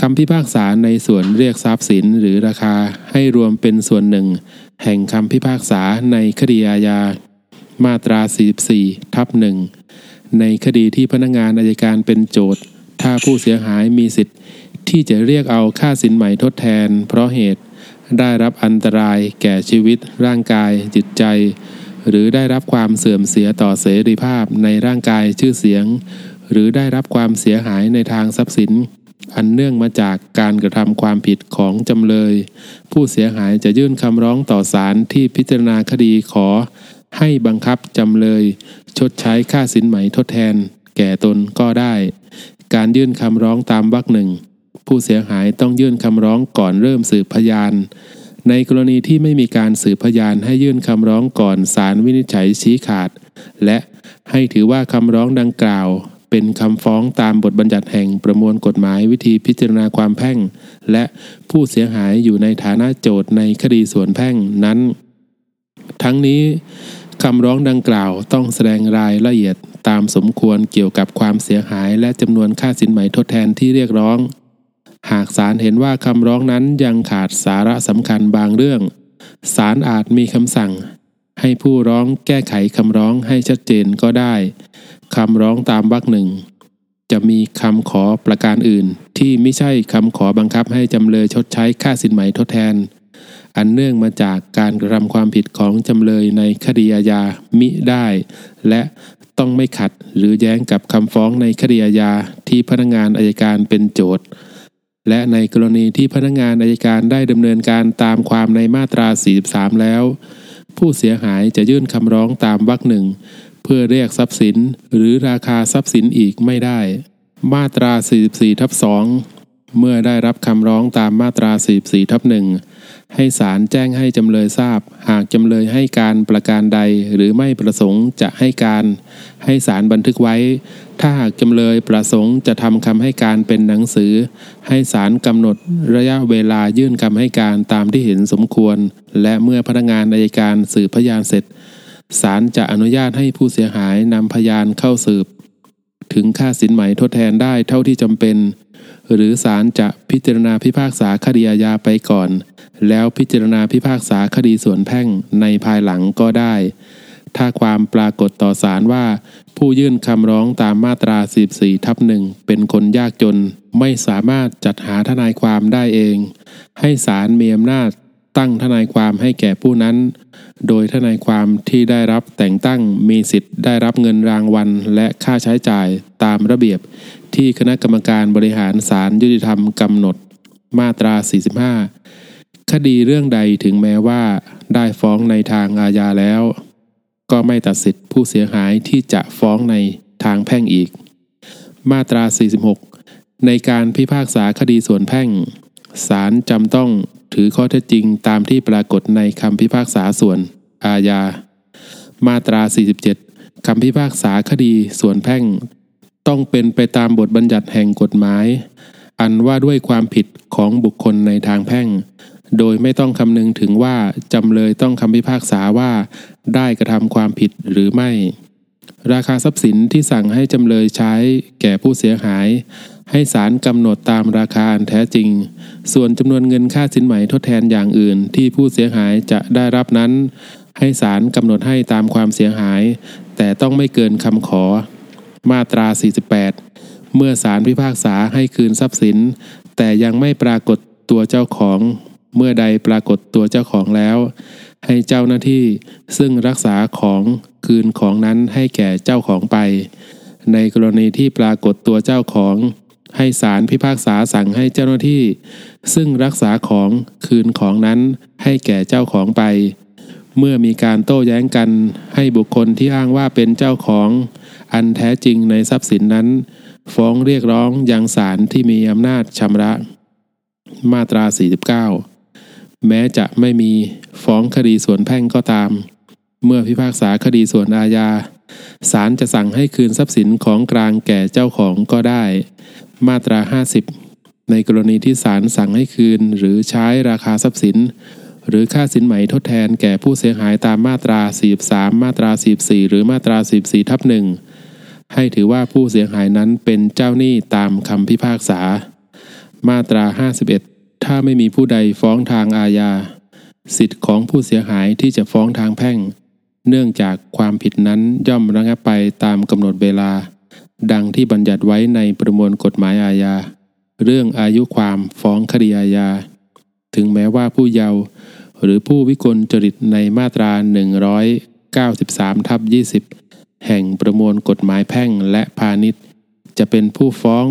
คำพิพากษาในส่วนเรียกทรัพย์สินหรือราคาให้รวมเป็นส่วนหนึ่ง แห่งคำพิพากษาในคดีอาญา มาตรา 44 ทับหนึ่งในคดีที่พนักงานอายการเป็นโจทย์ ถ้าผู้เสียหายมีสิทธิ์ ที่จะเรียกเอาค่าสินใหม่ทดแทน เพราะเหตุได้รับอันตรายแก่ชีวิต ร่างกาย จิตใจ หรือได้รับความเสื่อมเสียต่อเสรีภาพในร่างกายชื่อเสียง หรือได้รับความเสียหายในทางทรัพย์สิน อันเนื่องมาจากการกระทำความผิดของจำเลย ผู้เสียหายจะยื่นคำร้องต่อศาลที่พิจารณาคดีขอ ให้บังคับจำเลย ชดใช้ค่าสินไหมทดแทน แก่ตนก็ได้ การยื่นคำร้องตามวรรคหนึ่งผู้เสียหายต้องยื่นคำร้องก่อนเริ่มสืบพยาน ในกรณีที่ไม่มีการสืบพยานให้ยื่นคำร้องก่อนศาลวินิจฉัยชี้ขาด และให้ถือว่าคำร้องดังกล่าว เป็นคำฟ้องตามบทบัญญัติแห่งประมวลกฎหมายวิธีพิจารณาความแพ่ง และผู้เสียหายอยู่ในฐานะโจทย์ในคดีส่วนแพ่งนั้น ทั้งนี้คำร้องดังกล่าวต้องแสดงรายละเอียดตามสมควรเกี่ยวกับความเสียหายและจำนวนค่าสินไหมทดแทนที่เรียกร้อง หากศาลเห็นว่าคำร้องนั้นยังขาดสาระสำคัญบางเรื่อง ศาลอาจมีคำสั่ง ให้ผู้ร้องแก้ไขคำร้องให้ชัดเจนก็ได้ คำร้องตามวรรคหนึ่งจะมีคำขอประการอื่น ที่ไม่ใช่คำขอบังคับให้จำเลยชดใช้ค่าสินไหมทดแทน อันเนื่องมาจากการกระทำความผิดของจำเลยในคดีอาญามิได้ และต้องไม่ขัดหรือแย้งกับคำฟ้องในคดีอาญาที่พนักงานอายการเป็นโจทย์และในกรณีที่พนักงานอายการได้ดำเนินการตามความในมาตรา 43 แล้ว ผู้เสียหายจะยื่นคำร้องตามวรรคหนึ่ง เพื่อเรียกทรัพย์สิน หรือราคาทรัพย์สินอีกไม่ได้ มาตรา 44ทับ2เมื่อได้รับคำร้องตามมาตรา 44ทับ1ให้ศาลแจ้งให้จำเลยทราบ หากจำเลยให้การประการใดหรือไม่ประสงค์จะให้การ ให้ศาลบันทึกไว้ ถ้าหากจำเลยประสงค์จะทำคำให้การเป็นหนังสือ ให้ศาลกำหนดระยะเวลายื่นคำให้การตามที่เห็นสมควร และเมื่อพนักงานอายการสืบพยานเสร็จ ศาลจะอนุญาตให้ผู้เสียหายนำพยานเข้าสืบ ถึงค่าสินไหมทดแทนได้เท่าที่จำเป็น หรือศาลจะพิจารณาพิพากษาคดีอาญาไปก่อน แล้วพิจารณาพิพากษาคดีส่วนแพ่งในภายหลังก็ได้ ถ้าความปรากฏต่อศาลว่า ผู้ยื่นคำร้องตามมาตรา 14 ทับหนึ่งเป็นคนยากจน ไม่สามารถจัดหาทนายความได้เอง ให้ศาลมีอำนาจ ตั้งทนายความให้แก่ผู้นั้น โดยทนายความที่ได้รับแต่งตั้งมีสิทธิ์ได้รับเงินรางวัล และค่าใช้จ่ายตามระเบียบ ที่คณะกรรมการบริหารศาลยุติธรรมกำหนด มาตรา 45 คดีเรื่องใดถึงแม้ว่า ได้ฟ้องในทางอาญาแล้ว ก็ไม่ตัดสิทธิผู้เสียหายที่จะฟ้องในทางแพ่งอีก มาตรา 46 ในการพิพากษาคดีส่วนแพ่งศาลจำต้อง ถือข้อเท็จจริงตามที่ปรากฏในคำพิพากษาส่วนอาญา มาตรา 47 คำพิพากษาคดีส่วนแพ่ง ต้องเป็นไปตามบทบัญญัติแห่งกฎหมาย อันว่าด้วยความผิดของบุคคลในทางแพ่ง โดยไม่ต้องคำนึงถึงว่าจำเลยต้องคำพิพากษาว่าได้กระทำความผิดหรือไม่ ราคาทรัพย์สินที่สั่งให้จำเลยใช้แก่ผู้เสียหาย ให้ศาลกำหนดตามราคาอันแท้จริง ส่วนจำนวนเงินค่าสินไหมทดแทนอย่างอื่น ที่ผู้เสียหายจะได้รับนั้น ให้ศาลกำหนดให้ตามความเสียหาย แต่ต้องไม่เกินคำขอ มาตรา 48 เมื่อศาลพิพากษาให้คืนทรัพย์สิน แต่ยังไม่ปรากฏตัวเจ้าของ เมื่อใดปรากฏตัวเจ้าของแล้ว ให้เจ้าหน้าที่ซึ่งรักษาของคืนของนั้นให้แก่เจ้าของไป ในกรณีที่ปรากฏตัวเจ้าของ ให้ศาลพิพากษาสั่งให้เจ้าหน้าที่ ซึ่งรักษาของคืนของนั้นให้แก่เจ้าของไป เมื่อมีการโต้แย้งกัน ให้บุคคลที่อ้างว่าเป็นเจ้าของ อันแท้จริงในทรัพย์สินนั้น ฟ้องเรียกร้องยังศาลที่มีอำนาจชำระ มาตรา 49 แม้จะไม่มีฟ้องคดีส่วนแพ่งก็ตาม เมื่อพิพากษาคดีส่วนอาญาศาลจะสั่งให้คืนทรัพย์สินของกลางแก่เจ้าของก็ได้ มาตรา 50 ในกรณีที่ศาลสั่งให้คืน หรือใช้ราคาทรัพย์สิน หรือค่าสินไหมทดแทนแก่ผู้เสียหายตามมาตรา 43 มาตรา 44 หรือมาตรา 44ทับหนึ่งให้ถือว่าผู้เสียหายนั้นเป็นเจ้าหนี้ตามคำพิพากษา มาตรา 51 ถ้าไม่มีผู้ใดฟ้องทางอาญา สิทธิ์ของผู้เสียหายที่จะฟ้องทางแพ่ง เนื่องจากความผิดนั้นย่อมระงับไปตามกำหนดเวลา ดังที่บัญญัติไว้ในประมวลกฎหมายอาญา เรื่องอายุความฟ้องคดีอาญา ถึงแม้ว่าผู้เยาว์หรือผู้วิกลจริตในมาตรา 193ทับ20 แห่งประมวลกฎหมายแพ่งและพาณิชย์ จะเป็นผู้ฟ้อง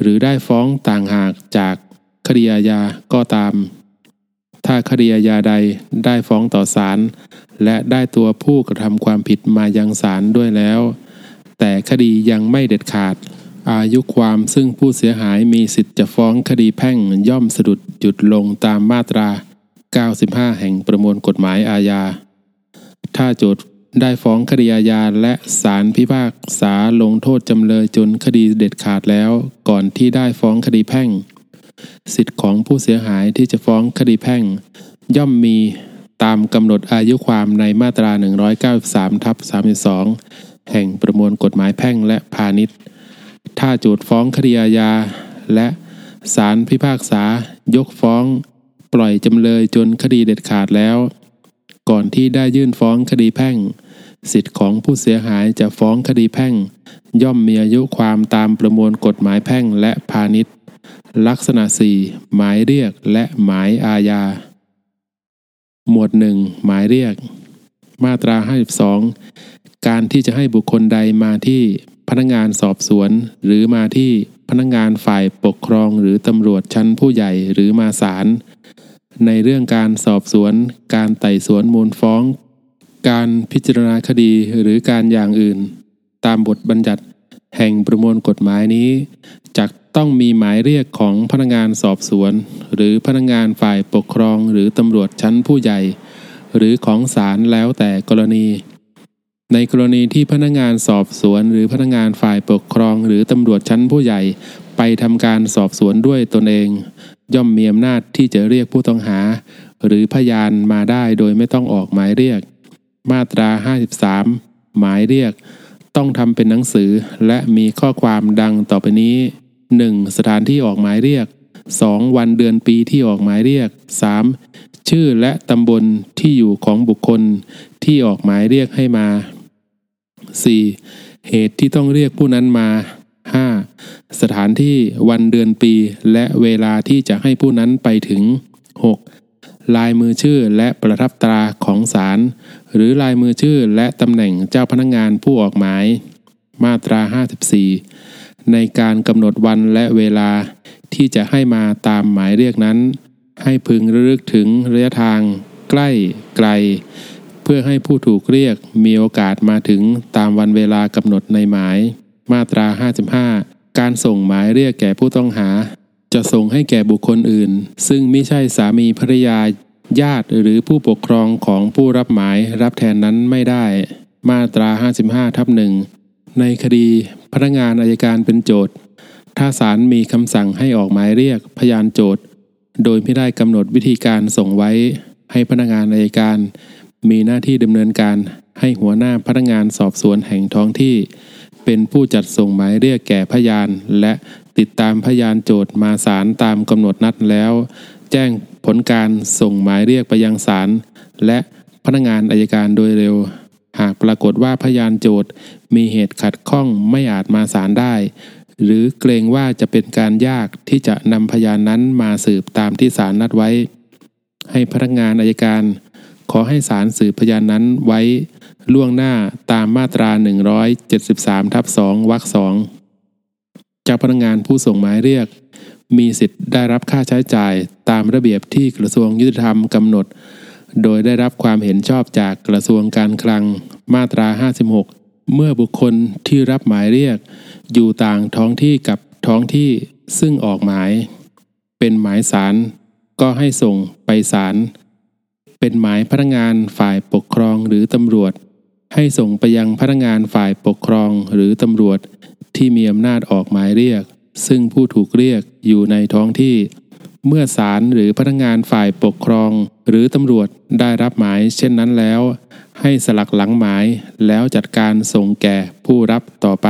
หรือได้ฟ้องต่างหากจากคดีอาญาก็ตาม ถ้าคดีอาญาใดได้ฟ้องต่อศาลและได้ตัวผู้กระทำความผิดมายังศาลด้วยแล้ว แต่คดียังไม่เด็ดขาด อายุความซึ่งผู้เสียหายมีสิทธิ์จะฟ้องคดีแพ่งย่อมสะดุดหยุดลงตามมาตรา 95 แห่งประมวลกฎหมายอาญา ถ้าโจทย์ได้ฟ้องคดีอาญาและศาลพิพากษาลงโทษจำเลยจนคดีเด็ดขาดแล้ว ก่อนที่ได้ฟ้องคดีแพ่ง สิทธิ์ของผู้เสียหายที่จะฟ้องคดีแพ่ง ย่อมมีตามกำหนดอายุความในมาตรา 193ทับ32 แห่งประมวลกฎหมายแพ่งและพาณิชย์ ถ้าโจทย์ฟ้องคดีอาญา และศาลพิพากษายกฟ้อง ปล่อยจำเลยจนคดีเด็ดขาดแล้ว ก่อนที่ได้ยื่นฟ้องคดีแพ่ง สิทธิ์ของผู้เสียหายจะฟ้องคดีแพ่ง ย่อมมีอายุความตามประมวลกฎหมายแพ่งและพาณิชย์ ลักษณะ 4 หมายเรียกและหมายอาญา หมวด 1 หมายเรียก มาตรา 52 การที่จะให้บุคคลใดมาที่พนักงานสอบสวน หรือมาที่พนักงานฝ่ายปกครองหรือตำรวจชั้นผู้ใหญ่หรือมาศาลในเรื่องการสอบสวน การไต่สวนมูลฟ้อง การพิจารณาคดีหรือการอย่างอื่น ตามบทบัญญัติแห่งประมวลกฎหมายนี้จะต้องมีหมายเรียกของพนักงานสอบสวน หรือพนักงานฝ่ายปกครองหรือตำรวจชั้นผู้ใหญ่ หรือของศาลแล้วแต่กรณี ในกรณีที่พนักงานสอบสวน หรือพนักงานฝ่ายปกครอง หรือตำรวจชั้นผู้ใหญ่ ไปทำการสอบสวนด้วยตนเอง ย่อมมีอำนาจที่จะเรียกผู้ต้องหา หรือพยานมาได้โดยไม่ต้องออกหมายเรียก มาตรา 53 หมายเรียก ต้องทำเป็นหนังสือและมีข้อความดังต่อไปนี้ 1. สถานที่ออกหมายเรียก 2. วันเดือนปีที่ออกหมายเรียก 3. ชื่อและตำบลที่อยู่ของบุคคลที่ออกหมายเรียกให้มา 4. เหตุที่ต้องเรียกผู้นั้นมา 5. สถานที่วันเดือนปีและเวลาที่จะให้ผู้นั้นไปถึง 6. ลายมือชื่อและประทับตราของศาลหรือลายมือชื่อและตำแหน่งเจ้าพนักงงานผู้ออกหมาย มาตรา 54 ในการกำหนดวันและเวลาที่จะให้มาตามหมายเรียกนั้น ให้พึงระลึกถึงระยะทาง ใกล้ไกล เพื่อให้ผู้ถูกเรียกมีโอกาสมาถึงตามวันเวลากำหนดในหมาย มาตรา 55 การส่งหมายเรียกแก่ผู้ต้องหา จะส่งให้แก่บุคคลอื่น ซึ่งไม่ใช่สามีภรรยา ญาติหรือผู้ปกครองของผู้รับหมายรับแทนนั้นไม่ได้ มาตรา 55 ทับหนึ่งในคดีพนักงานอายการเป็นโจทย์ ถ้าศาลมีคำสั่งให้ออกหมายเรียกพยานโจทย์ โดยไม่ได้กำหนดวิธีการส่งไว้ ให้พนักงานอายการ มีหน้าที่ดำเนินการให้หัวหน้าพนักงานสอบสวนแห่งท้องที่ เป็นผู้จัดส่งหมายเรียกแก่พยาน และติดตามพยานโจทย์มาศาลตามกำหนดนัดแล้ว แจ้งผลการส่งหมายเรียกไปยังศาลและพนักงานอายการโดยเร็ว หากปรากฏว่าพยานโจทย์มีเหตุขัดข้องไม่อาจมาศาลได้ หรือเกรงว่าจะเป็นการยากที่จะนำพยานนั้นมาสืบตามที่ศาลนัดไว้ ให้พนักงานอายการ ขอให้ศาลสืบพยานนั้นไว้ล่วงหน้าตามมาตรา 173ทับ2วรรคสองเจ้าพนักงานผู้ส่งหมายเรียก มีสิทธิ์ได้รับค่าใช้จ่ายตามระเบียบที่กระทรวงยุติธรรมกำหนด โดยได้รับความเห็นชอบจากกระทรวงการคลังมาตรา 56 เมื่อบุคคลที่รับหมายเรียก อยู่ต่างท้องที่กับท้องที่ซึ่งออกหมาย เป็นหมายสารก็ให้ส่งไปศาล เป็นหมายพนักงานฝ่ายปกครองหรือตำรวจ ให้ส่งไปยังพนักงานฝ่ายปกครองหรือตำรวจ ที่มีอำนาจออกหมายเรียก ซึ่งผู้ถูกเรียกอยู่ในท้องที่ เมื่อศาลหรือพนักงานฝ่ายปกครอง หรือตำรวจได้รับหมายเช่นนั้นแล้ว ให้สลักหลังหมายแล้วจัดการส่งแก่ผู้รับต่อไป